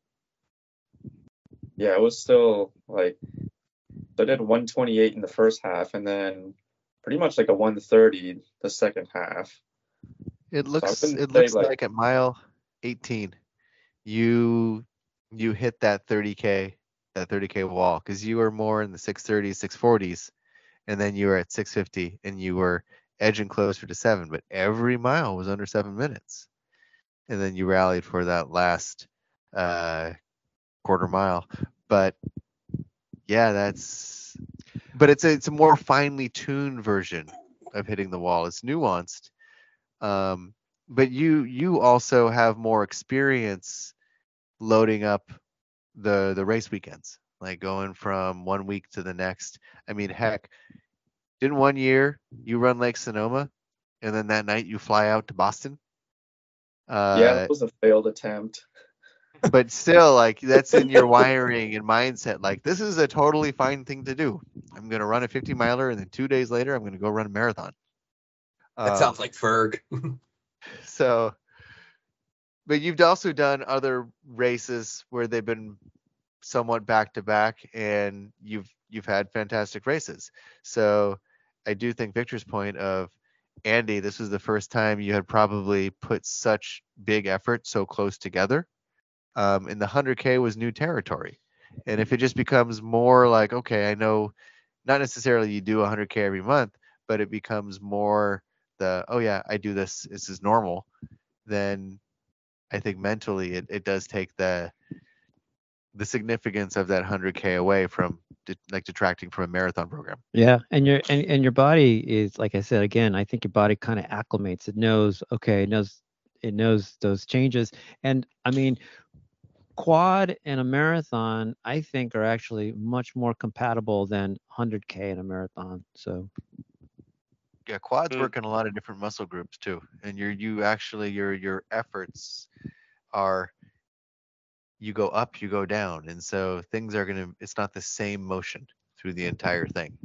Speaker 2: yeah, it was still like I did 128 in the first half and then pretty much like a 130 the second half.
Speaker 4: It looks
Speaker 2: wouldn't
Speaker 4: it looks
Speaker 2: like-
Speaker 4: like, at mile 18, you you hit that 30k that 30k wall because you were more in the 630s 640s, and then you were at 650 and you were edging closer to seven, but every mile was under seven minutes, and then you rallied for that last uh, quarter mile. But yeah, that's but it's a, it's a more finely tuned version of hitting the wall. It's nuanced. Um, but you you also have more experience loading up the the race weekends, like going from one week to the next. I mean, heck, didn't one year you run Lake Sonoma, and then that night you fly out to Boston? Uh,
Speaker 2: yeah, it was a failed attempt.
Speaker 4: but still like that's in your wiring and mindset like this is a totally fine thing to do i'm going to run a 50 miler and then two days later i'm going to go run a marathon
Speaker 3: That
Speaker 4: Um,
Speaker 3: sounds like Ferg.
Speaker 4: so but you've also done other races where they've been somewhat back to back and you've you've had fantastic races so i do think victor's point of andy this was the first time you had probably put such big effort so close together um, and the 100k was new territory. And if it just becomes more like okay i know not necessarily you do 100k every month but it becomes more the oh yeah i do this this is normal then i think mentally it, it does take the the significance of that 100k away from like detracting from a marathon program
Speaker 6: Yeah, and your and, and your body is like I said again. I think your body kind of acclimates. It knows okay. It knows it knows those changes. And I mean, quad and a marathon, I think, are actually much more compatible than 100k in a marathon. So
Speaker 4: yeah quads
Speaker 1: Mm.
Speaker 4: work in a lot of different muscle groups too and your you actually your your efforts are you go up you go down and so things are going to it's not the same motion through the entire thing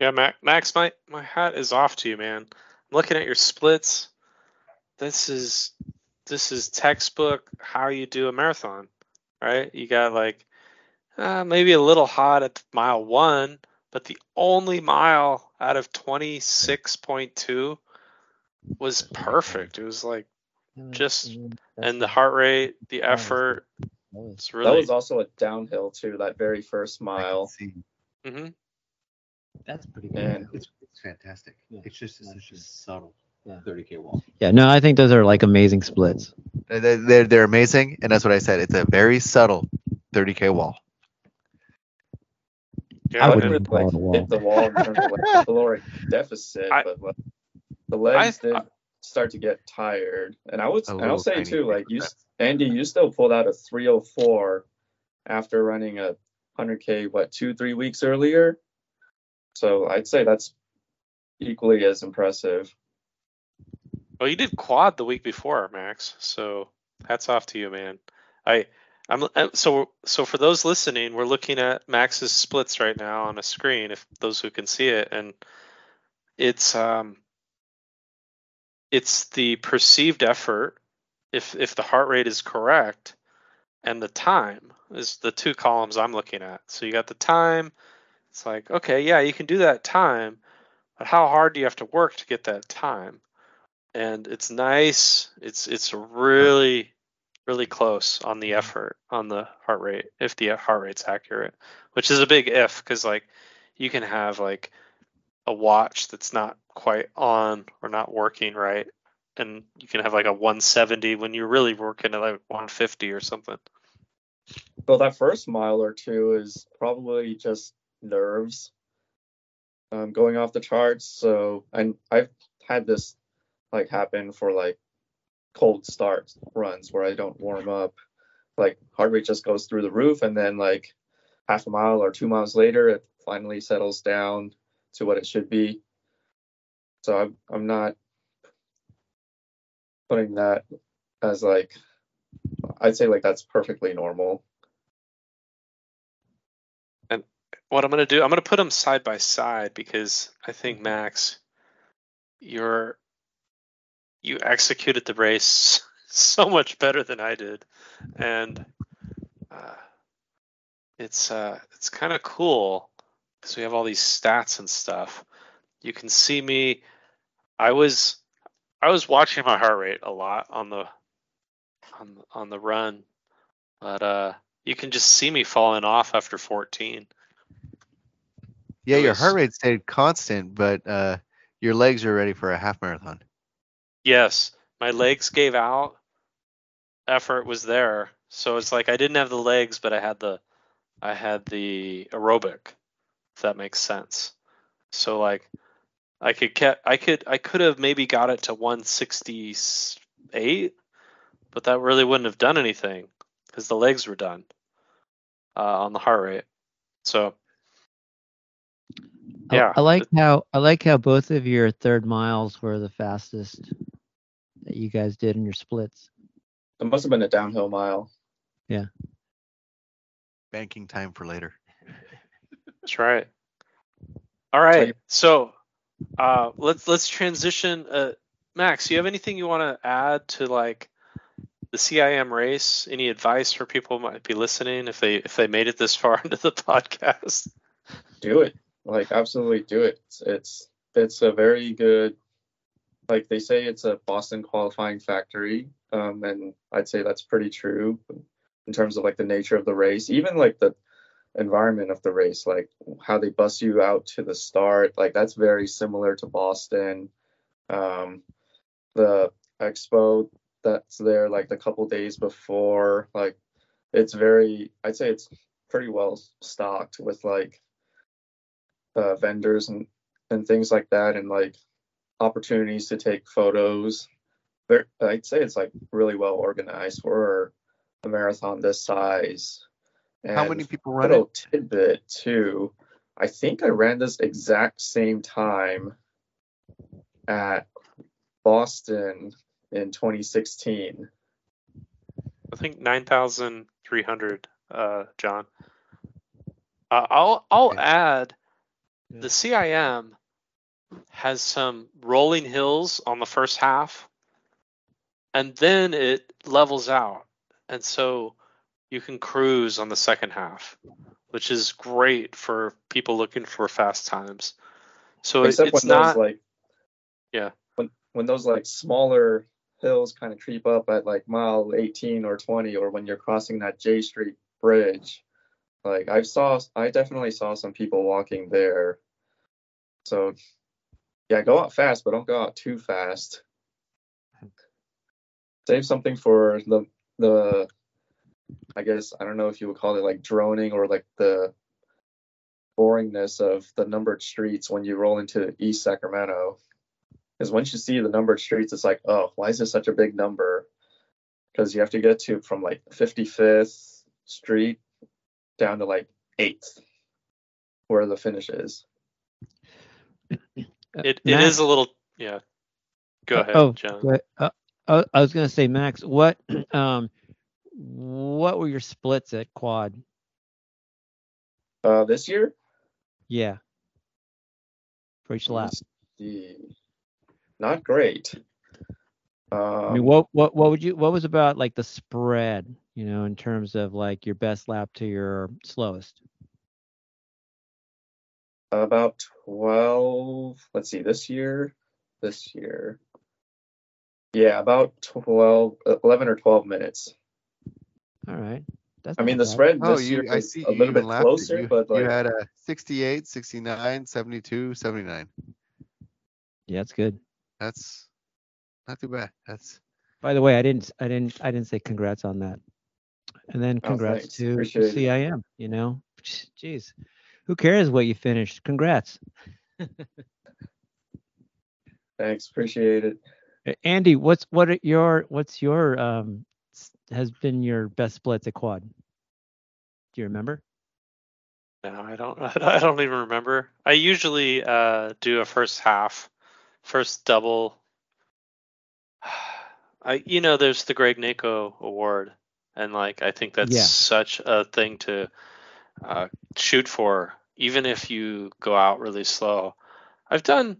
Speaker 1: Yeah, Max, Max, my my hat is off to you, man. I'm looking at your splits. This is this is textbook how you do a marathon, right? You got like uh, maybe a little hot at mile one, but the only mile out of 26.2 was perfect. It was like, Just- and the heart rate, the effort,
Speaker 6: was-
Speaker 1: it's
Speaker 2: That
Speaker 1: really.
Speaker 2: was also a downhill too, that very first
Speaker 4: I
Speaker 2: mile.
Speaker 4: see.
Speaker 1: hmm
Speaker 6: that's pretty good.
Speaker 2: And
Speaker 4: it's, it's fantastic
Speaker 6: Yeah.
Speaker 4: it's just
Speaker 6: That's
Speaker 4: such a subtle
Speaker 6: Yeah.
Speaker 4: 30k wall
Speaker 6: Yeah, no, I think those are like amazing splits.
Speaker 4: They're, they're- they're they're amazing, and that's what I said. It's a very subtle 30k wall.
Speaker 1: Yeah,
Speaker 6: I
Speaker 2: I
Speaker 6: wouldn't
Speaker 2: wouldn't
Speaker 6: even call
Speaker 2: like
Speaker 6: wall.
Speaker 2: hit the wall in terms of like caloric deficit,
Speaker 1: I-
Speaker 2: but like, the legs
Speaker 1: I-
Speaker 2: did start to get tired. And I would and I'll say too, like you, Andy, you still pulled out a 304 after running a 100k what two three weeks earlier. So I'd say that's equally as impressive.
Speaker 1: Well, you did quad the week before, Max. So hats off to you, man. I, I'm uh, so so for those listening, we're looking at Max's splits right now on a screen. If those who can see it, and it's um, it's the perceived effort. If if the heart rate is correct, and the time is the two columns I'm looking at. So you got the time. It's like okay, yeah, you can do that time, but how hard do you have to work to get that time? and it's nice. It's it's really really close on the mm-hmm. effort on the heart rate if the heart rate's accurate, which is a big if because like you can have like a watch that's not quite on or not working right, and you can have like a 170 when you're really working at like 150 or something.
Speaker 2: Well, that first mile or two is probably just nerves um, going off the charts. So, and I've had this like happen for like cold start runs where I don't warm up. Like heart rate just goes through the roof, and then like half a mile or two miles later, it finally settles down to what it should be. So I'm I'm not putting that as like I'd say like that's perfectly normal.
Speaker 1: And what I'm gonna do, I'm gonna put them side by side because I think
Speaker 6: Mm-hmm.
Speaker 1: Max, you're you executed the race so much better than I did, and uh, it's uh, it's kind of cool because we have all these stats and stuff. You can see me. I was I was watching my heart rate a lot on the on on the run, but uh, you can just see me falling off after 14.
Speaker 4: Yeah,
Speaker 1: It
Speaker 4: your heart rate stayed constant, but uh, your legs are ready for a half marathon.
Speaker 1: Yes, my legs gave out. Effort was there, so it's like I didn't have the legs, but I had the I had the aerobic. If that makes sense. So like I could get I could I could have maybe got it to 168, but that really wouldn't have done anything because the legs were done uh, on the heart rate. So
Speaker 6: I-
Speaker 1: Yeah,
Speaker 6: I, like how I like how both of your third miles were the fastest that you guys did in your splits.
Speaker 2: It must have been a downhill mile. Yeah.
Speaker 4: Banking time for later.
Speaker 1: That's right. All right. So uh, let's let's transition. Uh, Max, you have anything you want to add to like the CIM race? Any advice for people who might be listening if they if they made it this far into the podcast?
Speaker 2: do it like absolutely do it it's it's, it's a very good like they say it's a boston qualifying factory um, and i'd say that's pretty true in terms of like the nature of the race even like the environment of the race like how they bus you out to the start like that's very similar to boston. Um, the expo that's there like the couple days before like it's very i'd say it's pretty well stocked with like uh, vendors and and things like that and like opportunities to take photos. I'd say it's like really well organized for a marathon this size
Speaker 4: How many people run
Speaker 2: little
Speaker 4: it?
Speaker 2: tidbit too i think i ran this exact same time at boston in 2016
Speaker 1: I think nine thousand three hundred. Uh, John. Uh, I'll I'll
Speaker 4: Okay.
Speaker 1: add the CIM has some rolling hills on the first half, and then it levels out, and so you can cruise on the second half, which is great for people looking for fast times. So it, it's not
Speaker 2: those like
Speaker 1: Yeah.
Speaker 2: when when those like smaller hills kind of creep up at like mile 18 or 20 or when you're crossing that j street bridge like i saw i definitely saw some people walking there so yeah go out fast but don't go out too fast save something for the the i guess i don't know if you would call it like droning or like the boringness of the numbered streets when you roll into east sacramento because once you see the numbered streets it's like oh why is this such a big number because you have to get to from like 55th street down to like 8th where the finish is
Speaker 6: Uh,
Speaker 1: it, it
Speaker 6: Max-
Speaker 1: is a little yeah. Go
Speaker 6: Uh,
Speaker 1: ahead,
Speaker 6: oh,
Speaker 1: John.
Speaker 6: go ahead. Uh, I, I was gonna say, Max, what um, what were your splits at quad?
Speaker 2: uh this year
Speaker 6: Yeah, for each lap.
Speaker 2: not great um,
Speaker 6: I mean, what what what would you what was about like the spread? You know, in terms of like your best lap to your slowest.
Speaker 2: about 12 let's see this year this year yeah about 12 11 or 12 minutes
Speaker 6: All right. That's
Speaker 2: i mean the
Speaker 6: bad.
Speaker 2: spread
Speaker 4: Oh,
Speaker 2: this
Speaker 4: you,
Speaker 2: year
Speaker 4: I see
Speaker 2: a little bit closer
Speaker 4: You,
Speaker 2: but like
Speaker 4: you had a 68, 69, 72, 79.
Speaker 6: Yeah, that's good.
Speaker 4: That's not too bad. That's
Speaker 6: By the way, I didn't I didn't I didn't say congrats on that. And then
Speaker 2: Oh,
Speaker 6: congrats
Speaker 2: thanks.
Speaker 6: to
Speaker 2: Appreciate it.
Speaker 6: CIM. You know, jeez, who cares what you finished? Congrats,
Speaker 2: thanks appreciate it
Speaker 6: Andy. What's what are your what's your um s- has been your best splits at quad? Do you remember?
Speaker 1: No, I don't. I don't even remember. I usually uh, do a first half, first double. I, you know, there's the Greg Nacco Award, and like I think that's
Speaker 6: Yeah.
Speaker 1: such a thing to uh, shoot for even if you go out really slow. I've done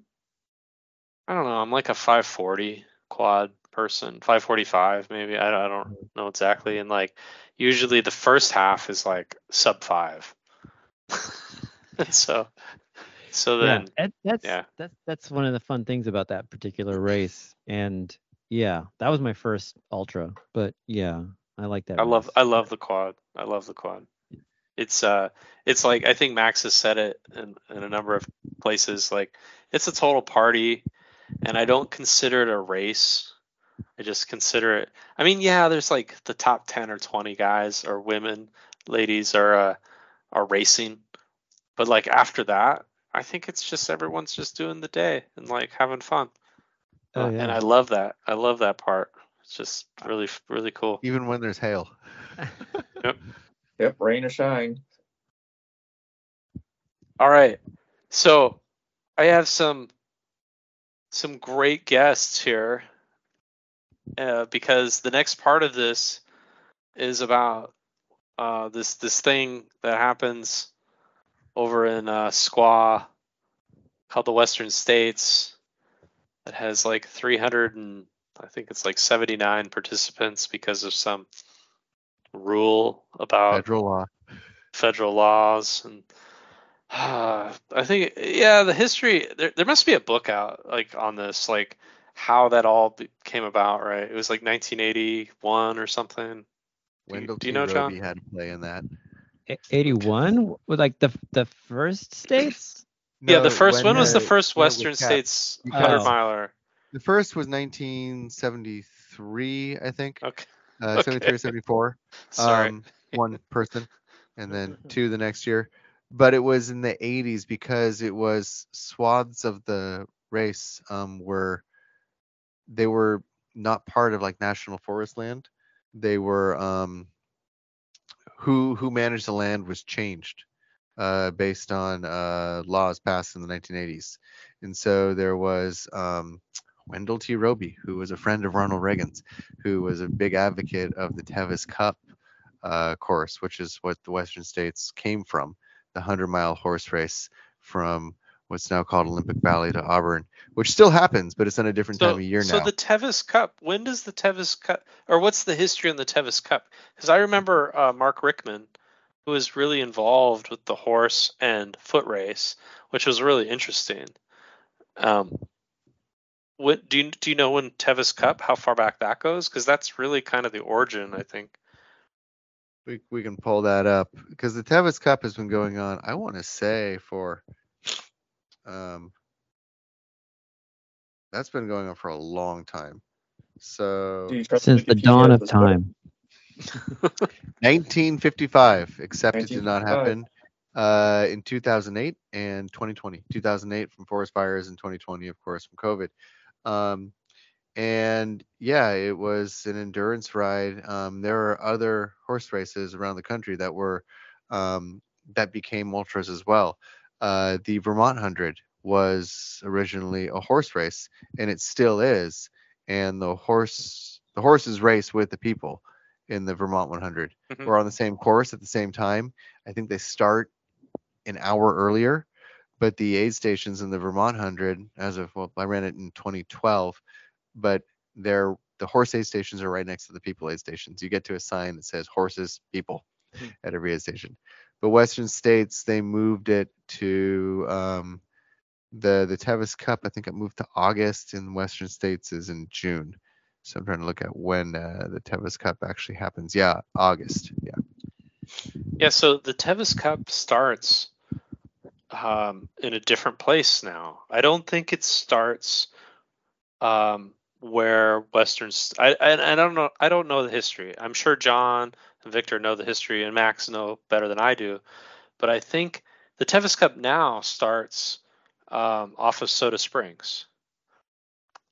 Speaker 1: I don't know, I'm like a 540 quad person, 545 maybe. I don't, I don't know exactly and like usually the first half is like sub 5. so so then
Speaker 6: yeah, that, that's
Speaker 1: yeah.
Speaker 6: that's that's one of the fun things about that particular race. And yeah, that was my first ultra. But yeah, I like that.
Speaker 1: I love. I love the quad. I love the quad. It's uh it's like I think Max has said it in, in a number of places, like it's a total party and I don't consider it a race. I just consider it I mean, yeah, there's like the top ten or twenty guys or women, ladies are uh are racing. But like after that, I think it's just everyone's just doing the day and like having fun.
Speaker 6: Oh,
Speaker 1: Uh, And. I love that. I love that part. It's just really really cool.
Speaker 4: Even when there's hail.
Speaker 2: Yep. Yep, rain or shine.
Speaker 1: All right. So I have some some great guests here uh, because the next part of this is about uh, this this thing that happens over in uh, Squaw called the Western States that has like 300 and I think it's like 79 participants because of some rule about
Speaker 4: Federal law.
Speaker 1: federal laws and uh, I think yeah the history there, there must be a book out like on this like how that all came about right it was like 1981 or something do you,
Speaker 4: Wendell
Speaker 1: do you know
Speaker 4: Robie
Speaker 1: John
Speaker 4: had to play in that.
Speaker 6: 81 with like the the first states.
Speaker 1: yeah the first when was the first
Speaker 4: when it was
Speaker 1: Western
Speaker 4: capped.
Speaker 1: States 100
Speaker 6: Oh.
Speaker 1: miler
Speaker 4: The first was 1973, I think.
Speaker 1: okay
Speaker 4: Uh, 73 or 74.
Speaker 1: sorry
Speaker 4: Um, one person, and then two the next year. But it was in the 80s because it was swaths of the race um, were they were not part of like national forest land. They were um, who who managed the land was changed uh, based on uh, laws passed in the 1980s, and so there was um, Wendell T. Robie, who was a friend of Ronald Reagan's, who was a big advocate of the Tevis Cup uh, course, which is what the Western States came from, the 100 mile horse race from what's now called Olympic Valley to Auburn, which still happens, but it's on a different
Speaker 1: so,
Speaker 4: time of year
Speaker 1: so
Speaker 4: now.
Speaker 1: So the Tevis Cup when does the Tevis Cup or what's the history on the Tevis Cup? Because I remember uh, Mark Rickman who was really involved with the horse and foot race which was really interesting. Um, what do you do you know when Tevis Cup how far back that goes? Because that's really kind of the origin I think.
Speaker 4: We, we can pull that up. Because the Tevis Cup has been going on, I want to say, for um, that's been going on for a long time. So
Speaker 2: Do you trust
Speaker 6: Since the dawn of time.
Speaker 4: 1955, except it did not happen uh, in 2008 and 2020. 2008 from forest fires and 2020, of course, from COVID. Um, and yeah, it was an endurance ride. Um, there are other horse races around the country that were um, that became ultras as well. Uh, the Vermont Hundred was originally a horse race, and it still is. And the horse the horses race with the people in the Vermont 100.
Speaker 1: Mhm.
Speaker 4: We're on the same course at the same time. I think they start an hour earlier, but the aid stations in the Vermont 100, as of well, I ran it in 2012, but they're the horse aid stations are right next to the people aid stations. You get to a sign that says horses, people
Speaker 1: Hmm.
Speaker 4: at every aid station. But Western states, they moved it to um, the the Tevis Cup. I think it moved to August. In Western states is in June. So I'm trying to look at when uh, the Tevis Cup actually happens. Yeah, August. Yeah.
Speaker 1: Yeah, so the Tevis Cup starts um, in a different place now. I don't think it starts um, where Westerns. I, I I don't know. I don't know the history. I'm sure John and Victor know the history, and Max know better than I do. But I think the Tevis Cup now starts um, off of Soda Springs,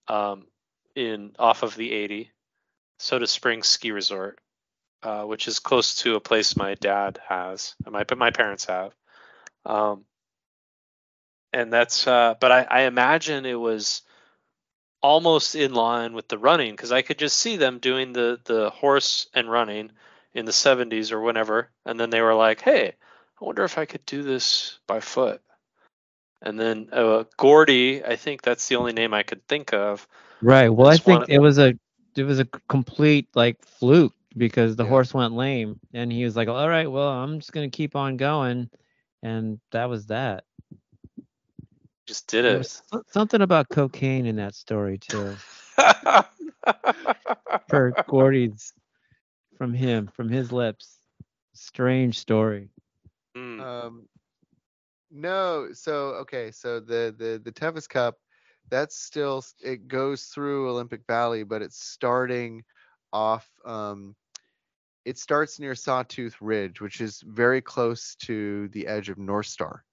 Speaker 1: um, in off of the 80, Soda Springs Ski Resort uh, which is close to a place my dad has, my my parents have. Um, and that's, uh, but I, I imagine it was almost in line with the running because I could just see them doing the the horse and running in the 70s or whenever, and then they were like, "Hey, I wonder if I could do this by foot. And then uh, Gordy, I think that's the only name I could think of.
Speaker 6: Right. Well, I think
Speaker 1: wanna-
Speaker 6: it was a it was a complete like fluke because the
Speaker 4: Yeah.
Speaker 6: horse went lame and he was like, "All right, well, I'm just gonna keep on going," and that was that.
Speaker 1: Just did it.
Speaker 6: so- something about cocaine in that story too. Per Gordy's from him, from his lips. Strange story.
Speaker 1: Hmm.
Speaker 4: Um, no, so okay, so the the the Tevis Cup, that's still it goes through Olympic Valley, but it's starting off. Um, it starts near Sawtooth Ridge, which is very close to the edge of North Star.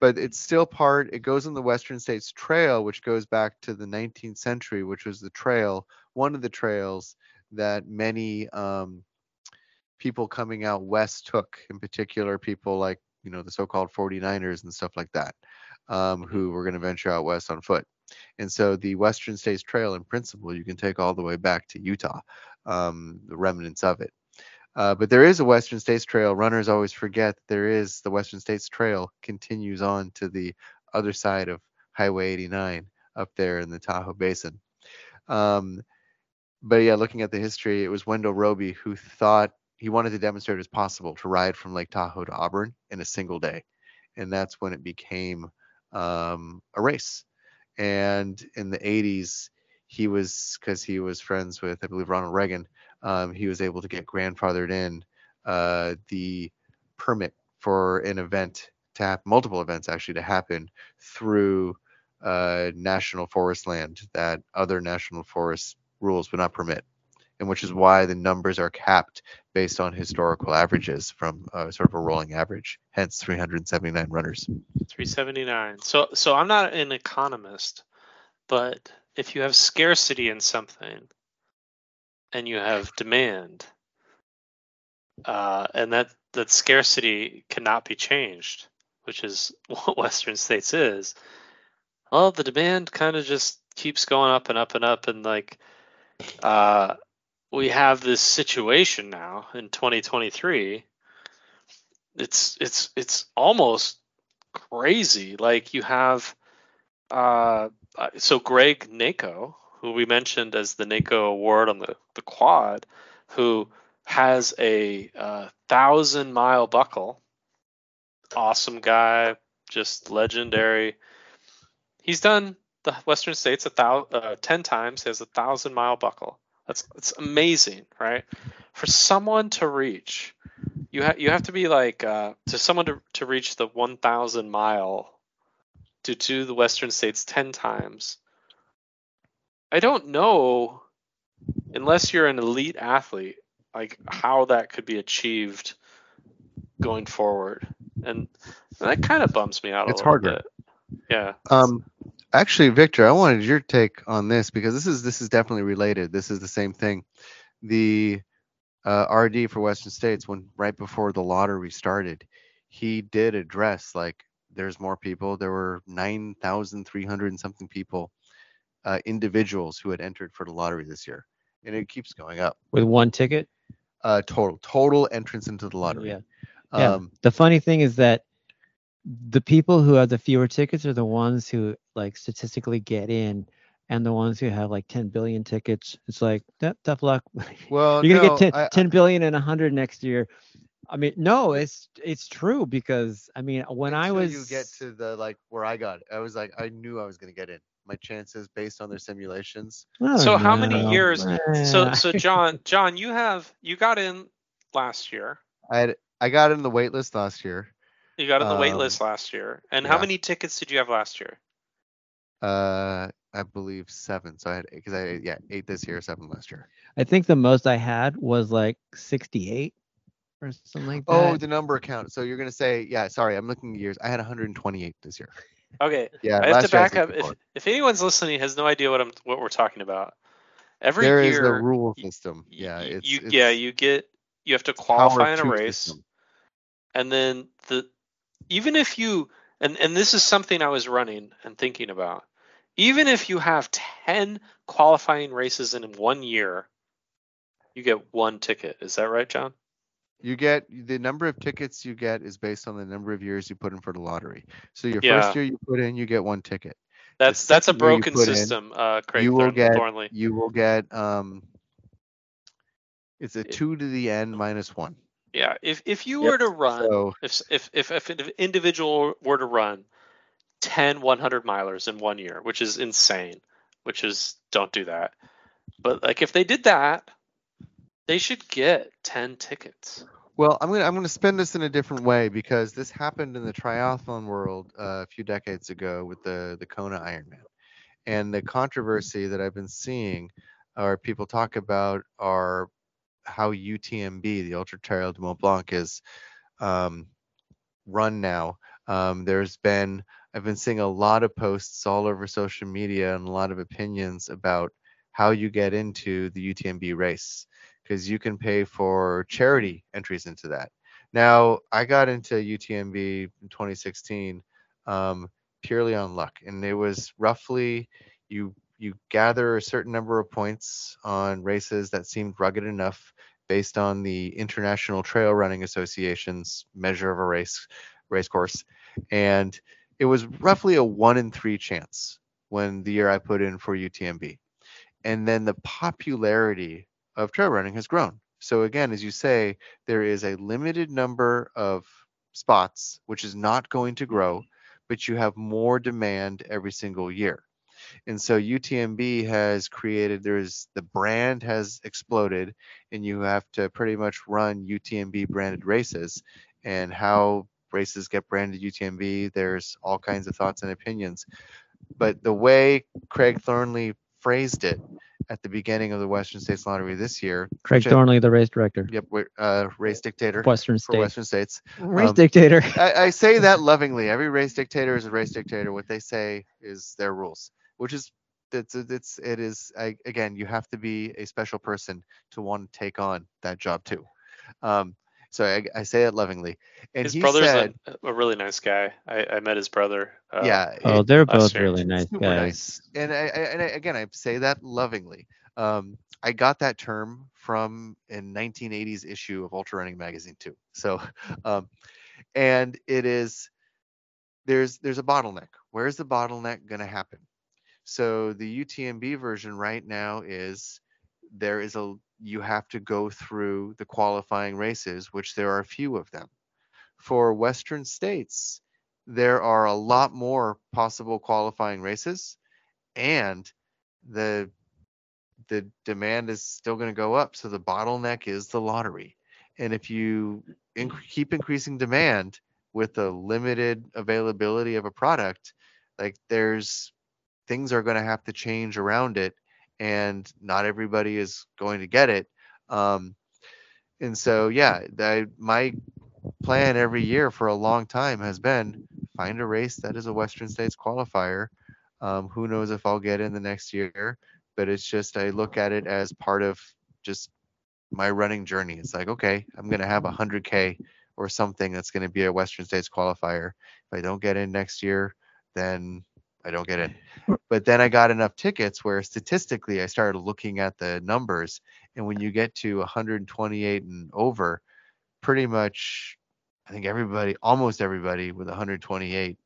Speaker 4: But it's still part. It goes on the Western States Trail, which goes back to the 19th century, which was the trail, one of the trails that many um, people coming out west took, in particular people like you know the so-called 49ers and stuff like that, um, who were going to venture out west on foot. And so the Western States Trail, in principle, you can take all the way back to Utah, um, the remnants of it. Uh, but there is a Western States Trail. Runners always forget there is the Western States Trail continues on to the other side of Highway 89 up there in the Tahoe Basin. Um, but yeah, looking at the history, it was Wendell Robie who thought he wanted to demonstrate it was possible to ride from Lake Tahoe to Auburn in a single day, and that's when it became um, a race. And in the 80s, he was because he was friends with I believe Ronald Reagan. Um, he was able to get grandfathered in uh, the permit for an event to happen, multiple events actually to happen through uh, national forest land that other national forest rules would not permit, and which is why the numbers are capped based on historical averages from uh, sort of a rolling average, hence 379 runners.
Speaker 1: 379. So so I'm not an economist, but if you have scarcity in something and you have demand, uh, and that that scarcity cannot be changed, which is what Western states is, well, the demand kind of just keeps going up and up and up, and like, uh, we have this situation now in 2023. It's it's it's almost crazy. Like you have, uh, uh, so Greg Nacco, who we mentioned as the Nacco Award on the the quad, who has a uh, thousand mile buckle. Awesome guy, just legendary. He's done the Western States a thousand, uh, ten times. Has a thousand mile buckle. That's that's amazing, right? For someone to reach, you have you have to be like uh, to someone to to reach the one thousand mile to do the Western States ten times. I don't know, unless you're an elite athlete, like how that could be achieved going forward, and that kind of bums me out a
Speaker 4: It's
Speaker 1: little
Speaker 4: harder.
Speaker 1: bit. Yeah.
Speaker 4: Um, actually, Victor, I wanted your take on this because this is this is definitely related. This is the same thing. The uh, RD for Western States, when right before the lottery started, he did address like there's more people. There were nine thousand three hundred and something people, uh, individuals who had entered for the lottery this year, and it keeps going up.
Speaker 6: With one ticket.
Speaker 4: Uh, total total entrance into the lottery.
Speaker 6: Yeah. Yeah.
Speaker 4: Um,
Speaker 6: The funny thing is that the people who have the fewer tickets are the ones who like statistically get in, and the ones who have like 10 billion tickets. It's like "Tough- tough luck.
Speaker 4: well,
Speaker 6: You're gonna
Speaker 4: no,
Speaker 6: get 10,
Speaker 4: I-
Speaker 6: 10 billion and 100 next year. I mean, no, it's it's true because I mean, when I
Speaker 4: until
Speaker 6: was
Speaker 4: you get to the like where I got, I was like, I knew I was gonna get in. My chances based on their simulations.
Speaker 6: I
Speaker 1: So
Speaker 6: don't
Speaker 1: how many years- So so John John, you have you got in last year.
Speaker 4: I had I got in the wait list last year.
Speaker 1: You got in the wait
Speaker 4: Um,
Speaker 1: list last year. And how many tickets did you have last year?
Speaker 4: Uh, I believe seven. So I had because I yeah eight this year, seven last year.
Speaker 6: I think the most I had was like 68 or something like that.
Speaker 4: Oh, the number count. So you're gonna say yeah. Sorry, I'm looking at years. I had 128 this year.
Speaker 1: Okay.
Speaker 4: Yeah,
Speaker 1: I have to back up. If, if anyone's listening has no idea what I'm what we're talking about, every
Speaker 4: There is
Speaker 1: year
Speaker 4: the rule
Speaker 1: y-
Speaker 4: system.
Speaker 1: y-
Speaker 4: Yeah, it's,
Speaker 1: you
Speaker 4: it's
Speaker 1: yeah you get you have to qualify in a race,
Speaker 4: system.
Speaker 1: and then the even if you and and this is something I was running and thinking about. Even if you have ten qualifying races in one year, you get one ticket. Is that right, John?
Speaker 4: You get the number of tickets you get is based on the number of years you put in for the lottery. So your
Speaker 1: Yeah.
Speaker 4: first year you put in, you get one ticket.
Speaker 1: That's that's a
Speaker 4: second year you
Speaker 1: broken
Speaker 4: put in,
Speaker 1: system, uh, Craig
Speaker 4: you will
Speaker 1: Thorn-
Speaker 4: get
Speaker 1: Thornley.
Speaker 4: you will get um it's a two to the n minus one.
Speaker 1: Yeah, if if you
Speaker 4: Yep.
Speaker 1: were to run,
Speaker 4: So
Speaker 1: if if if if an individual were to run 10 100 milers in one year, which is insane, which is don't do that. But like if they did that, they should get 10 tickets.
Speaker 4: Well, I'm gonna I'm gonna spin this in a different way because this happened in the triathlon world uh, a few decades ago with the the Kona Ironman, and the controversy that I've been seeing, or people talk about, are how UTMB, the Ultra Trail du Mont Blanc, is um, run now. Um, there's been I've been seeing a lot of posts all over social media and a lot of opinions about how you get into the UTMB race because you can pay for charity entries into that. Now, I got into UTMB in 2016 um, purely on luck, and it was roughly you you gather a certain number of points on races that seemed rugged enough based on the International Trail Running Association's measure of a race race course, and it was roughly a one in three chance when the year I put in for UTMB. And then the popularity of trail running has grown. So again, as you say, there is a limited number of spots, which is not going to grow, but you have more demand every single year. And so UTMB has created, there's the brand has exploded, and you have to pretty much run UTMB branded races. And how races get branded UTMB, there's all kinds of thoughts and opinions. But the way Craig Thornley phrased it at the beginning of the Western States Lottery this year,
Speaker 6: Craig Thornley, the race director,
Speaker 4: Yep, uh, race dictator
Speaker 6: Western States.
Speaker 4: Western states.
Speaker 6: race
Speaker 4: um,
Speaker 6: dictator.
Speaker 4: I, I say that lovingly. Every race dictator is a race dictator. What they say is their rules, which is it's it's it is. I, again, you have to be a special person to want to take on that job too. Um, so I, I say it lovingly. And
Speaker 1: his
Speaker 4: he
Speaker 1: brother's
Speaker 4: said,
Speaker 1: a, a really nice guy. I, I met his brother. Uh,
Speaker 4: yeah,
Speaker 6: oh,
Speaker 4: it-
Speaker 6: they're both
Speaker 1: year.
Speaker 6: really nice
Speaker 4: super
Speaker 6: guys.
Speaker 4: nice. And I, I, and I, again, I say that lovingly. Um, I got that term from a 1980s issue of Ultra Running Magazine too. So, um, and it is there's there's a bottleneck. Where's the bottleneck going to happen? So the UTMB version right now is there is a you have to go through the qualifying races, which there are a few of them. For Western states, there are a lot more possible qualifying races, and the the demand is still going to go up. So the bottleneck is the lottery. And if you inc- keep increasing demand with a limited availability of a product, like there's things are going to have to change around it, and not everybody is going to get it. Um, and so, yeah, my plan every year for a long time has been find a race that is a Western States qualifier. Um, who knows if I'll get in the next year? But it's just I look at it as part of just my running journey. It's like, okay, I'm gonna have a hundred K or something that's gonna be a Western States qualifier. If I don't get in next year, then I don't get in. But then I got enough tickets where statistically I started looking at the numbers, and when you get to 128 and over, pretty much I think everybody, almost everybody with 128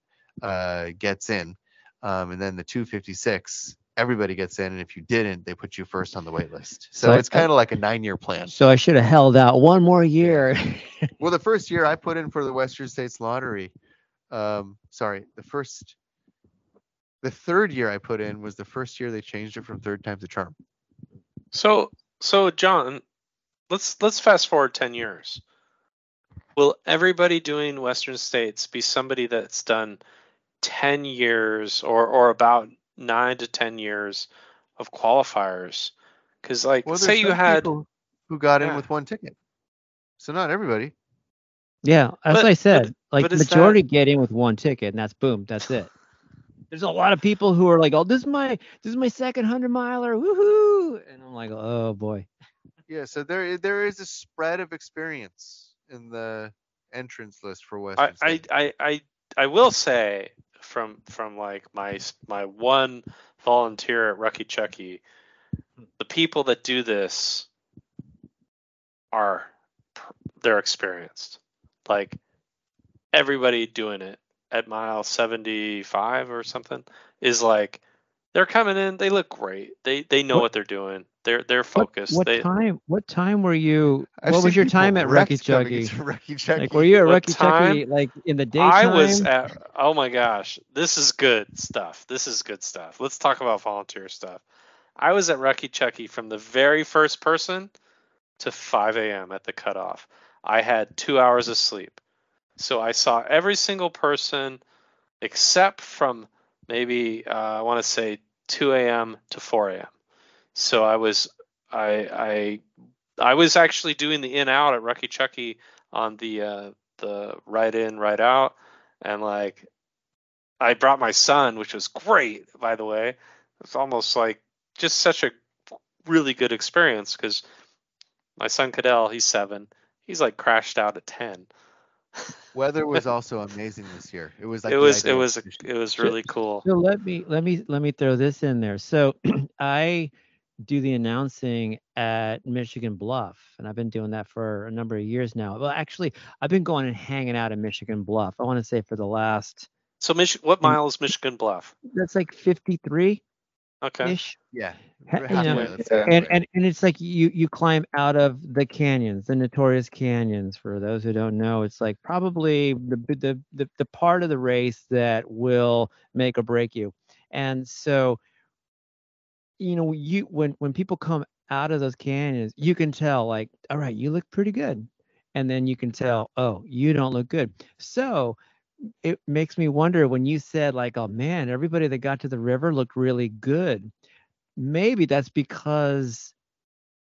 Speaker 4: uh, gets in. Um, and then the 256, everybody gets in. And if you didn't, they put you first on the wait list. So
Speaker 6: So
Speaker 4: it's kind of like a nine year plan.
Speaker 6: So I should have held out one more year.
Speaker 4: Well, the first year I put in for the Western States Lottery, um, sorry, the first, the third year I put in was the first year they changed it from third time's a charm.
Speaker 1: So so John, let's let's fast forward 10 years. Will everybody doing Western States be somebody that's done 10 years or or about 9 to 10 years of qualifiers? Cuz like
Speaker 4: Well,
Speaker 1: say you had
Speaker 4: who got in with one ticket. So not everybody.
Speaker 6: yeah, as
Speaker 1: But-
Speaker 6: I
Speaker 1: but-
Speaker 6: said, like
Speaker 1: but is that-
Speaker 6: majority get in with one ticket, and that's boom, that's it. There's a lot of people who are like, "Oh, this is my this is my second hundred miler, woohoo!" And I'm like, "Oh boy."
Speaker 4: Yeah, so there there is a spread of experience in the entrance list for
Speaker 1: I,
Speaker 4: Western
Speaker 1: I,
Speaker 4: States.
Speaker 1: I, I, I will say from from like my my one volunteer at Rucky Chucky, the people that do this are they're experienced. Like everybody doing it at mile 75 or something is like they're coming in. They look great. They they know
Speaker 6: What-
Speaker 1: what, they're doing. They're they're focused.
Speaker 6: what
Speaker 1: they,
Speaker 6: time? What time were you?
Speaker 4: I've
Speaker 6: what was your time at
Speaker 4: wrecked
Speaker 6: Rucky
Speaker 4: coming
Speaker 6: Chucky?
Speaker 4: into Rucky Chucky.
Speaker 6: Like, were you at
Speaker 1: What
Speaker 6: Rucky Chucky like in the daytime?
Speaker 1: I was at. Oh my gosh, this is good stuff. This is good stuff. Let's talk about volunteer stuff. I was at Rucky Chucky from the very first person to 5 a.m. at the cutoff. I had two hours of sleep, so I saw every single person except from maybe uh, I want to say 2 a.m. to 4 a.m. So I was I I I was actually doing the in out at Rucky Chucky on the uh, the right in right out, and like I brought my son, which was great by the way. It's almost like just such a really good experience because my son Cadell, he's seven, he's like crashed out at ten.
Speaker 4: Weather was also amazing this year. It was like
Speaker 1: it was it was
Speaker 4: conditions.
Speaker 1: it was
Speaker 6: So-
Speaker 1: really cool.
Speaker 6: So let me let me let me throw this in there. So I do the announcing at Michigan Bluff, and I've been doing that for a number of years now. Well, actually, I've been going and hanging out at Michigan Bluff. I want to say for the last
Speaker 1: So Mich- what mile is Michigan Bluff?
Speaker 6: that's like 53
Speaker 1: Okay.
Speaker 6: ish.
Speaker 4: Yeah.
Speaker 6: Ha-
Speaker 4: we're
Speaker 6: you know,
Speaker 4: halfway, let's say
Speaker 2: Yeah.
Speaker 6: and, and and it's like you you climb out of the canyons the notorious canyons for those who don't know it's like probably the the the, the part of the race that will make or break you and so you know you when when people come out of those canyons you can tell like all right you look pretty good and then you can tell oh you don't look good so it makes me wonder when you said like oh man everybody that got to the river looked really good maybe that's because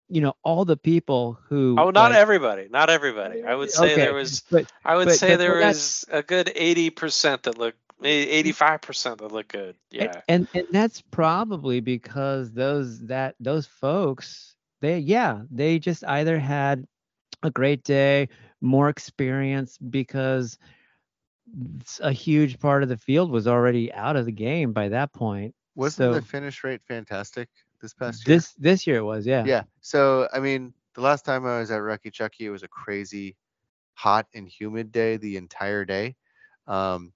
Speaker 6: you know all the people who
Speaker 1: Oh, not
Speaker 6: like,
Speaker 1: everybody. Not everybody. I would say there was
Speaker 6: but
Speaker 1: I would
Speaker 6: but-
Speaker 1: say
Speaker 6: but-
Speaker 1: there was a good eighty percent that looked eh, maybe eighty five percent that looked good.
Speaker 6: and-
Speaker 1: Yeah.
Speaker 6: and and that's probably because those that those folks they yeah they just either had a great day more experience because a huge part of the field was already out of the game by that point
Speaker 4: Wasn't the finish rate fantastic this past year?
Speaker 6: this this year it was yeah
Speaker 4: Yeah. So I mean, the last time I was at Rucky Chucky, it was a crazy hot and humid day the entire day. Um,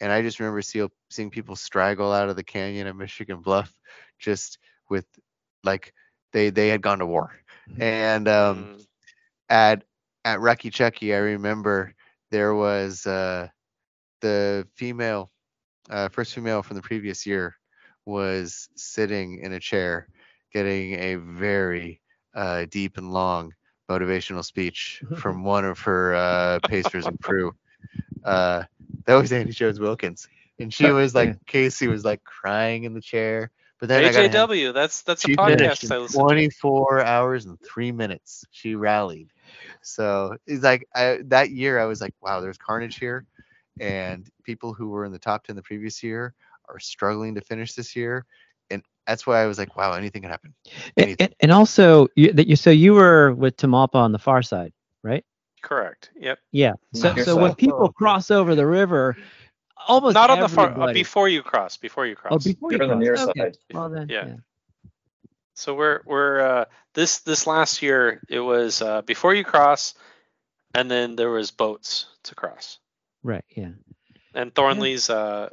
Speaker 4: and I just remember see, seeing people straggle out of the canyon at Michigan Bluff, just with like they they had gone to war. And um,
Speaker 1: Mm.
Speaker 4: at at Rucky Chucky, I remember there was uh, the female, uh, first female from the previous year, was sitting in a chair, getting a very uh, deep and long motivational speech from one of her uh, pacers and crew. Uh, that was Andy Jones Wilkins, and she was like, Casey was like crying in the chair. But then I got
Speaker 1: AJW. That's that's a podcast I
Speaker 4: in
Speaker 1: listen to.
Speaker 4: 24 hours and three minutes. She rallied. So it's like I, that year, I was like, wow, there's carnage here. And people who were in the top 10 the previous year are struggling to finish this year. And that's why I was like, wow, anything can happen.
Speaker 6: and,
Speaker 4: anything.
Speaker 6: and, and also you, that you so you were with Tamalpa on the far side right
Speaker 1: Correct. Yep.
Speaker 6: yeah so so when people cross over the river almost
Speaker 1: Not on the far uh, before you cross. Before you cross.
Speaker 6: Oh, before you
Speaker 2: You're on the near
Speaker 6: okay.
Speaker 2: side.
Speaker 6: Well then,
Speaker 1: Yeah.
Speaker 6: yeah.
Speaker 1: So we're we're uh, this this last year it was uh, before you cross, and then there was boats to cross.
Speaker 6: Right. Yeah.
Speaker 1: And Thornley's uh,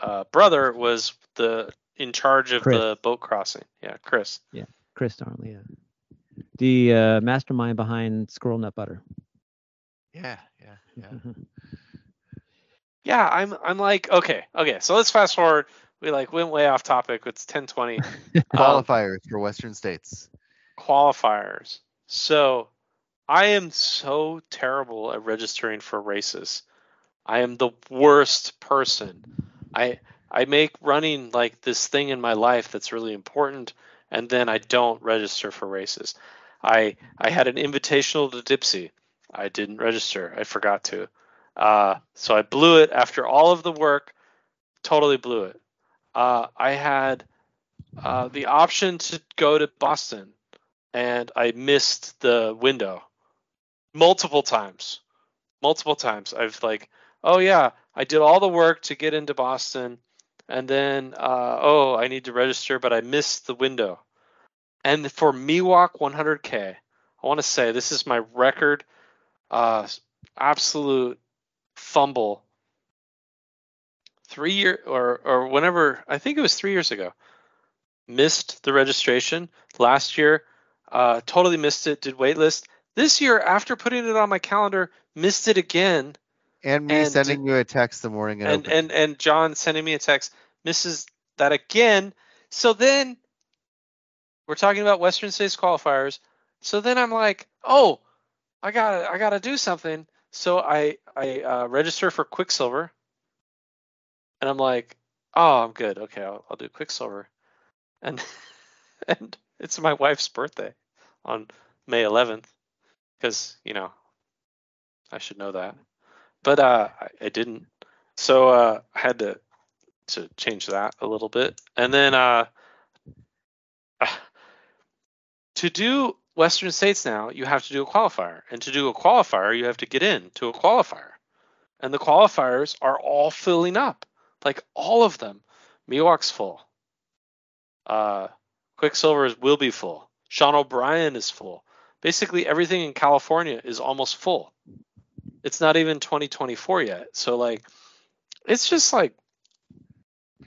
Speaker 1: uh, brother was the in charge of
Speaker 6: Chris.
Speaker 1: the boat crossing. Yeah, Chris.
Speaker 6: Yeah, Chris Thornley. Yeah. The uh, mastermind behind Squirrel Nut Butter.
Speaker 4: Yeah, yeah, yeah.
Speaker 1: Yeah, I'm I'm like okay okay. So let's fast forward. We like went way off topic. It's 10:20. Um,
Speaker 4: Qualifiers for Western states.
Speaker 1: qualifiers. So I am so terrible at registering for races. I am the worst person. I I make running like this thing in my life that's really important and then I don't register for races. I I had an invitational to Dipsea. I didn't register. I forgot to. Uh, so I blew it after all of the work. Totally blew it. Uh, I had uh, the option to go to Boston, and I missed the window multiple times. Multiple times. I've like, oh yeah, I did all the work to get into Boston, and then uh, oh, I need to register, but I missed the window. And for Miwok 100K, I want to say this is my record. uh, absolute fumble. Three year or or whenever I think it was three years ago, missed the registration last year. Uh, totally missed it. Did waitlist this year after putting it on my calendar. Missed it again.
Speaker 4: And me
Speaker 1: And
Speaker 4: sending you a text the morning
Speaker 1: and and and John sending me a text misses that again. So then we're talking about Western States qualifiers. So then I'm like, oh, I gotta I gotta do something. So I I uh, register for Quicksilver, and I'm like, oh, I'm good. Okay, I'll, I'll do Quicksilver, and and it's my wife's birthday on May 11th, because you know I should know that but uh, I, didn't. So uh, I had to to change that a little bit, and then uh, to do Western States now, you have to do a qualifier, and to do a qualifier, you have to get in to a qualifier, and the qualifiers are all filling up, like all of them. Miwok's full. Uh, Quicksilver will be full. Sean O'Brien is full. Basically, everything in California is almost full it's not even 2024 yet. So like it's just like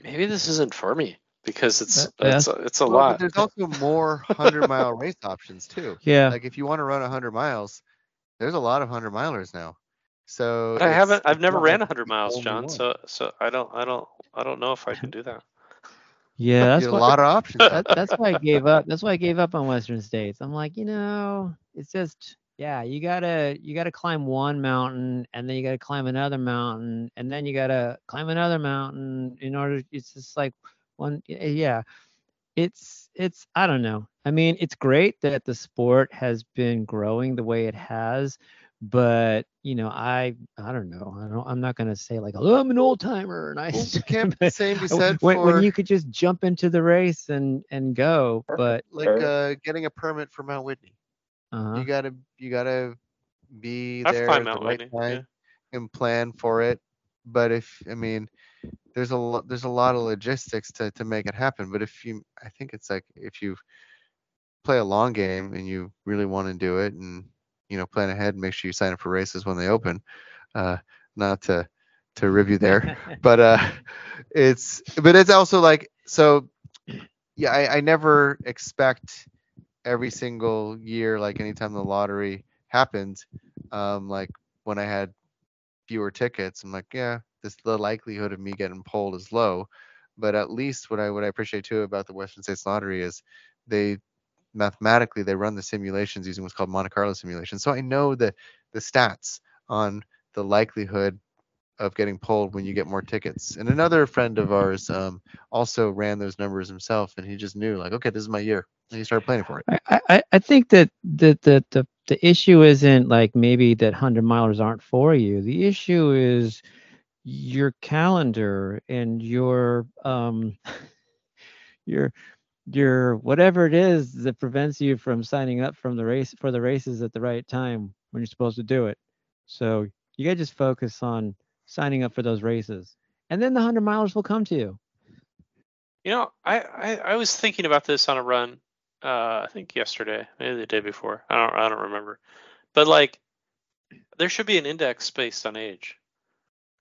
Speaker 1: maybe this isn't for me because it's
Speaker 6: yeah.
Speaker 1: it's a, it's a
Speaker 4: Well,
Speaker 1: lot.
Speaker 4: there's also more hundred mile race options too.
Speaker 6: Yeah.
Speaker 4: Like if you want to run hundred miles, there's a lot of hundred milers now. So
Speaker 1: But I haven't I've never ran
Speaker 4: like
Speaker 1: 100 miles, John.
Speaker 4: one.
Speaker 1: So so I don't I don't I don't know if I can do that.
Speaker 6: Yeah, that's
Speaker 4: You get
Speaker 6: why,
Speaker 4: a lot of options.
Speaker 6: that, that's why I gave up. That's why I gave up on Western States. I'm like, you know, it's just yeah, you gotta you gotta climb one mountain and then you gotta climb another mountain and then you gotta climb another mountain in order. It's just like one yeah. It's it's I don't know. I mean, it's great that the sport has been growing the way it has, but you know, I I don't know. I don't. I'm not gonna say like, oh, I'm an old timer and I.
Speaker 4: Well, can't the same be said
Speaker 6: when
Speaker 4: for
Speaker 6: you could just jump into the race and and go but
Speaker 4: like uh, getting a permit for Mount Whitney?
Speaker 6: Uh
Speaker 4: You gotta you gotta be
Speaker 1: I've
Speaker 4: there
Speaker 1: climbed
Speaker 4: at the
Speaker 1: Mount
Speaker 4: right
Speaker 1: Whitney,
Speaker 4: time
Speaker 1: yeah.
Speaker 4: and plan for it. But if I mean, there's a lot there's a lot of logistics to to make it happen. But if you, I think it's like if you play a long game and you really want to do it and you know plan ahead, and make sure you sign up for races when they open. Uh, not to to review there, but uh, it's but it's also like so. Yeah, I, I never expect every single year, like anytime the lottery happens, um, like when I had fewer tickets, I'm like, yeah, this the likelihood of me getting pulled is low. But at least what I what I appreciate too about the Western States Lottery is they mathematically they run the simulations using what's called Monte Carlo simulations. So I know the the stats on the likelihood of getting pulled when you get more tickets. And another friend of ours um, also ran those numbers himself, and he just knew like, okay, this is my year, and he started planning for it.
Speaker 6: I, I i think that the, the the the issue isn't like maybe that 100 milers aren't for you the issue is your calendar and your um your your whatever it is that prevents you from signing up from the race for the races at the right time when you're supposed to do it so you gotta just focus on signing up for those races and then the 100 milers will come to you
Speaker 1: You know, I, I I was thinking about this on a run. Uh, I think yesterday, maybe the day before. I don't I don't remember. But like, there should be an index based on age.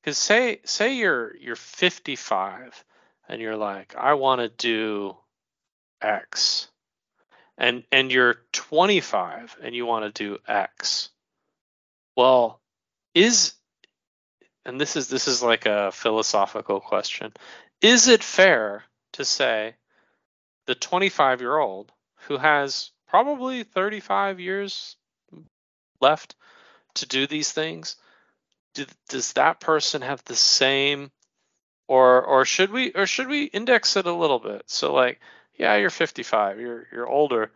Speaker 1: Because say say you're you're 55 and you're like, I want to do X, and and you're 25 and you want to do X. Well, is and this is this is like a philosophical question. Is it fair to say the 25 year old who has probably 35 years left to do these things do, does that person have the same or or should we or should we index it a little bit? So like yeah you're 55 you're you're older.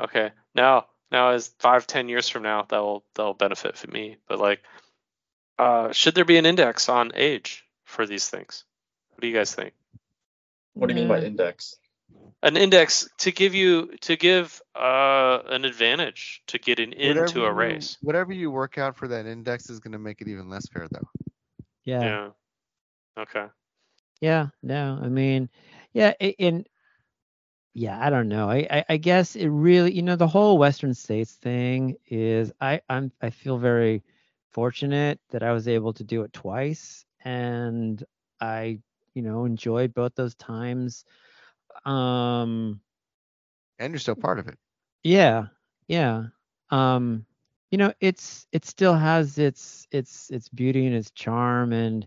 Speaker 1: Okay now now as five ten years from now that will that will benefit for me. But like uh should there be an index on age for these things what do you guys think
Speaker 2: What do you mean by
Speaker 5: Mm.
Speaker 2: index?
Speaker 1: an index to give you to give uh an advantage to getting into
Speaker 4: Whatever
Speaker 1: a
Speaker 4: you-
Speaker 1: race
Speaker 4: Whatever you work out for that index is going to make it even less fair, though.
Speaker 6: yeah
Speaker 1: yeah okay
Speaker 6: Yeah, no, I mean, yeah, i- in yeah, I don't know. I, I I guess it really, you know, the whole Western States thing is I I'm I feel very fortunate that I was able to do it twice and I, you know, enjoyed both those times. Um
Speaker 4: And you're still part of it.
Speaker 6: yeah, yeah. Um you know, it's it still has its its its beauty and its charm and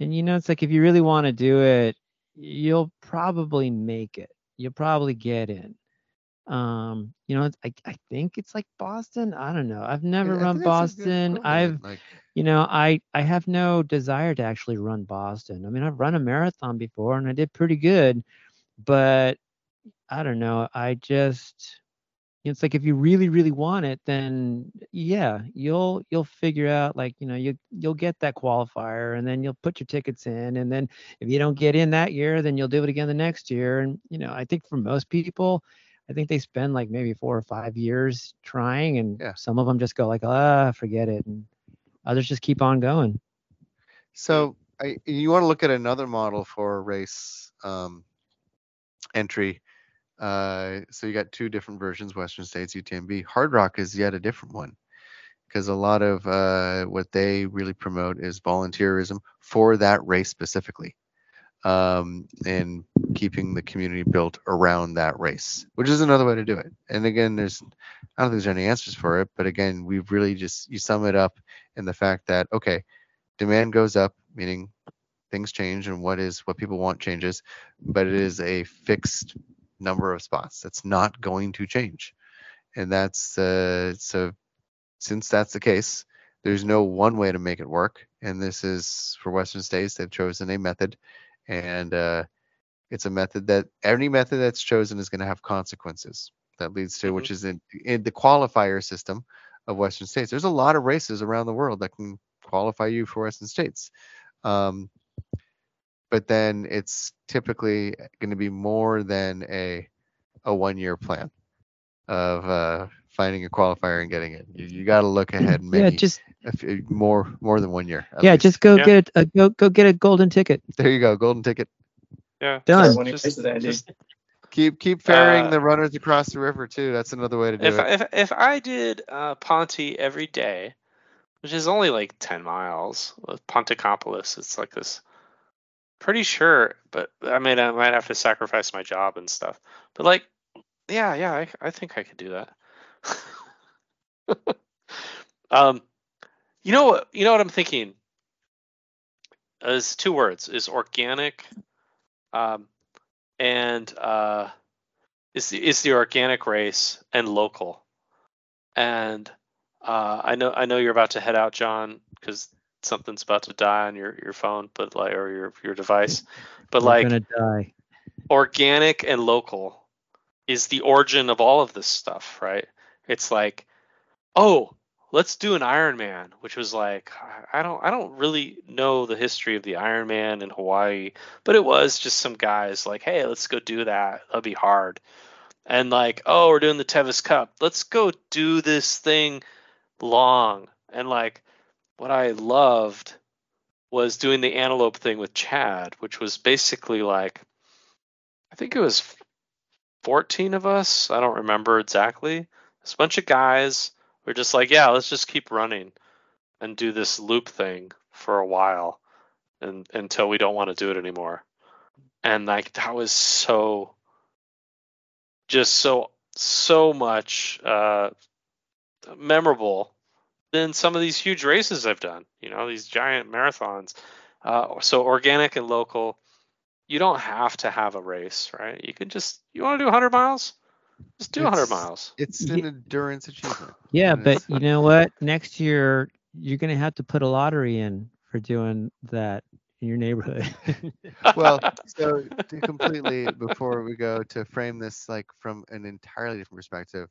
Speaker 6: and you know, it's like if you really want to do it, you'll probably make it. You'll probably get in. Um, you know, I I think it's like Boston. I don't know. I've never
Speaker 4: I
Speaker 6: run
Speaker 4: think that's a good
Speaker 6: Boston. I've
Speaker 4: like
Speaker 6: you know, I I have no desire to actually run Boston. I mean, I've run a marathon before and I did pretty good, but I don't know. I just it's like if you really really want it, then yeah, you'll you'll figure out like, you know, you you'll get that qualifier and then you'll put your tickets in and then if you don't get in that year, then you'll do it again the next year and you know, I think for most people I think they spend like maybe 4 or 5 years trying and
Speaker 4: Yeah.
Speaker 6: some of them just go like, "Ah, forget it." And others just keep on going.
Speaker 4: So I, you want to look at another model for race um, entry. Uh, so you got two different versions, Western States, UTMB. Hard Rock is yet a different one because a lot of uh, what they really promote is volunteerism for that race specifically um, and keeping the community built around that race, which is another way to do it. And again, there's I don't think there's any answers for it, but again, we've really just you sum it up in the fact that okay, demand goes up, meaning things change and what is what people want changes, but it is a fixed number of spots that's not going to change. And that's uh, so since that's the case, there's no one way to make it work. And this is for Western states, they've chosen a method, and uh, it's a method that any method that's chosen is going to have consequences. That leads to, which is in, in the qualifier system of Western states. There's a lot of races around the world that can qualify you for Western states. Um, but then it's typically going to be more than a a one year plan of uh, finding a qualifier and getting it. You, you got to look ahead
Speaker 6: yeah,
Speaker 4: maybe
Speaker 6: just
Speaker 4: a few, more more than one year.
Speaker 6: yeah,
Speaker 4: least.
Speaker 6: just go
Speaker 1: Yeah.
Speaker 6: get a, go go get a golden ticket.
Speaker 4: there you go, golden ticket.
Speaker 1: Yeah.
Speaker 6: Done.
Speaker 2: Winning
Speaker 1: Just- just-
Speaker 4: Keep keep ferrying
Speaker 1: Uh,
Speaker 4: the runners across the river too. That's another way to do
Speaker 1: if
Speaker 4: it.
Speaker 1: If if I did uh, Ponte every day, which is only like ten miles, with Pontecopolis, it's like this. Pretty sure, but I mean, I might have to sacrifice my job and stuff. But like, yeah, yeah, I, I think I could do that. um, you know what? You know what I'm thinking. Is two words: is organic, um, and uh, is the is the organic race and local. And uh, I know I know you're about to head out, John, because something's about to die on your, your phone, but like or your your device. But
Speaker 6: We're
Speaker 1: like
Speaker 6: gonna die.
Speaker 1: organic and local is the origin of all of this stuff, right? It's like, oh, let's do an Iron Man, which was like I don't I don't really know the history of the Iron Man in Hawaii, but it was just some guys like, hey, let's go do that. That'll be hard. And like, oh, we're doing the Tevis Cup. Let's go do this thing long. And like what I loved was doing the antelope thing with Chad, which was basically like I think it was 14 of us. I don't remember exactly. It's a bunch of guys. We're just like, yeah, let's just keep running and do this loop thing for a while and until we don't want to do it anymore. And like that was so just so so much uh memorable than some of these huge races I've done, you know, these giant marathons. Uh, so organic and local, you don't have to have a race, right? You can just you want to do 100 miles, just do 100
Speaker 4: It's-
Speaker 1: miles.
Speaker 4: It's
Speaker 6: Ye-
Speaker 4: an endurance achievement.
Speaker 6: Yeah,
Speaker 4: and
Speaker 6: but you know what? Next year you're gonna have to put a lottery in for doing that in your neighborhood.
Speaker 4: well, so to completely before we go to frame this like from an entirely different perspective,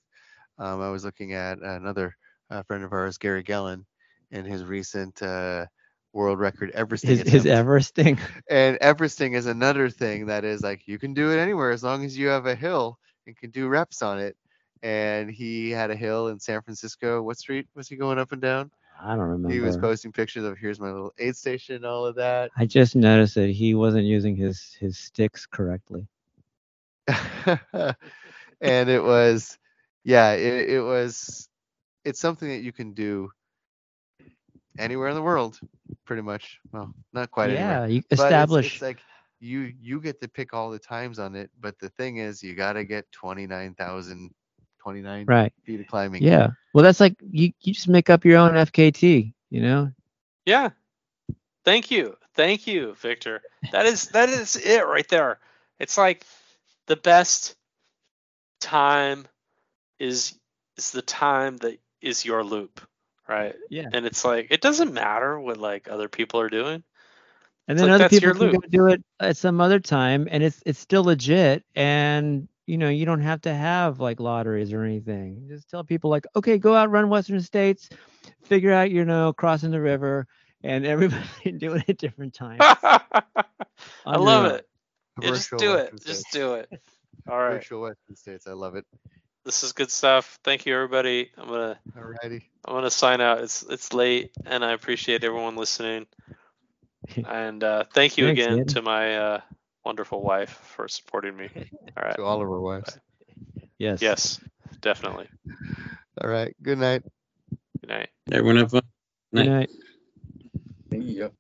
Speaker 4: um, I was looking at another uh, friend of ours, Gary Gellin, and his recent uh, world record Everesting
Speaker 6: his his. Everesting.
Speaker 4: and Everesting is another thing that is like you can do it anywhere as long as you have a hill and can do reps on it. And he had a hill in San Francisco. What street was he going up and down?
Speaker 6: I don't remember.
Speaker 4: He was posting pictures of here's my little aid station, all of that.
Speaker 6: I just noticed that he wasn't using his his sticks correctly.
Speaker 4: and it was, yeah, it, it was. It's something that you can do anywhere in the world, pretty much. Well, not quite anywhere.
Speaker 6: yeah, you
Speaker 4: but it's-
Speaker 6: establish.
Speaker 4: It's, like you you get to pick all the times on it, but the thing is, you got to get 29,000, 29
Speaker 6: right.
Speaker 4: feet of climbing.
Speaker 6: Yeah. Well, that's like you, you just make up your own FKT, you know?
Speaker 1: Yeah. Thank you. Thank you, Victor. That is that is it right there. It's like the best time is is the time that is your loop, right?
Speaker 6: Yeah.
Speaker 1: And it's like it doesn't matter what like other people are doing.
Speaker 6: And then
Speaker 1: like,
Speaker 6: other people can go
Speaker 1: loop.
Speaker 6: do it at some other time and it's it's still legit and you know, you don't have to have like lotteries or anything. Just tell people like, okay, go out run Western States, figure out, you know, crossing the river and everybody do it at different times.
Speaker 1: I love it. Yeah, just
Speaker 4: Virtual
Speaker 1: do it.
Speaker 4: Western
Speaker 1: Just do it. All right.
Speaker 4: Virtual Western States. I love it.
Speaker 1: This is good stuff. Thank you everybody. I'm gonna
Speaker 4: Alrighty.
Speaker 1: I'm gonna sign out. It's it's late and I appreciate everyone listening. and uh, thank you
Speaker 6: Thanks,
Speaker 1: again
Speaker 6: man.
Speaker 1: to my uh, wonderful wife for supporting me. All right.
Speaker 4: To all of our wives.
Speaker 6: Yes.
Speaker 1: Yes, definitely.
Speaker 4: All right. Good night.
Speaker 1: Good night.
Speaker 7: Everyone have fun.
Speaker 6: Good night. Night. Yep.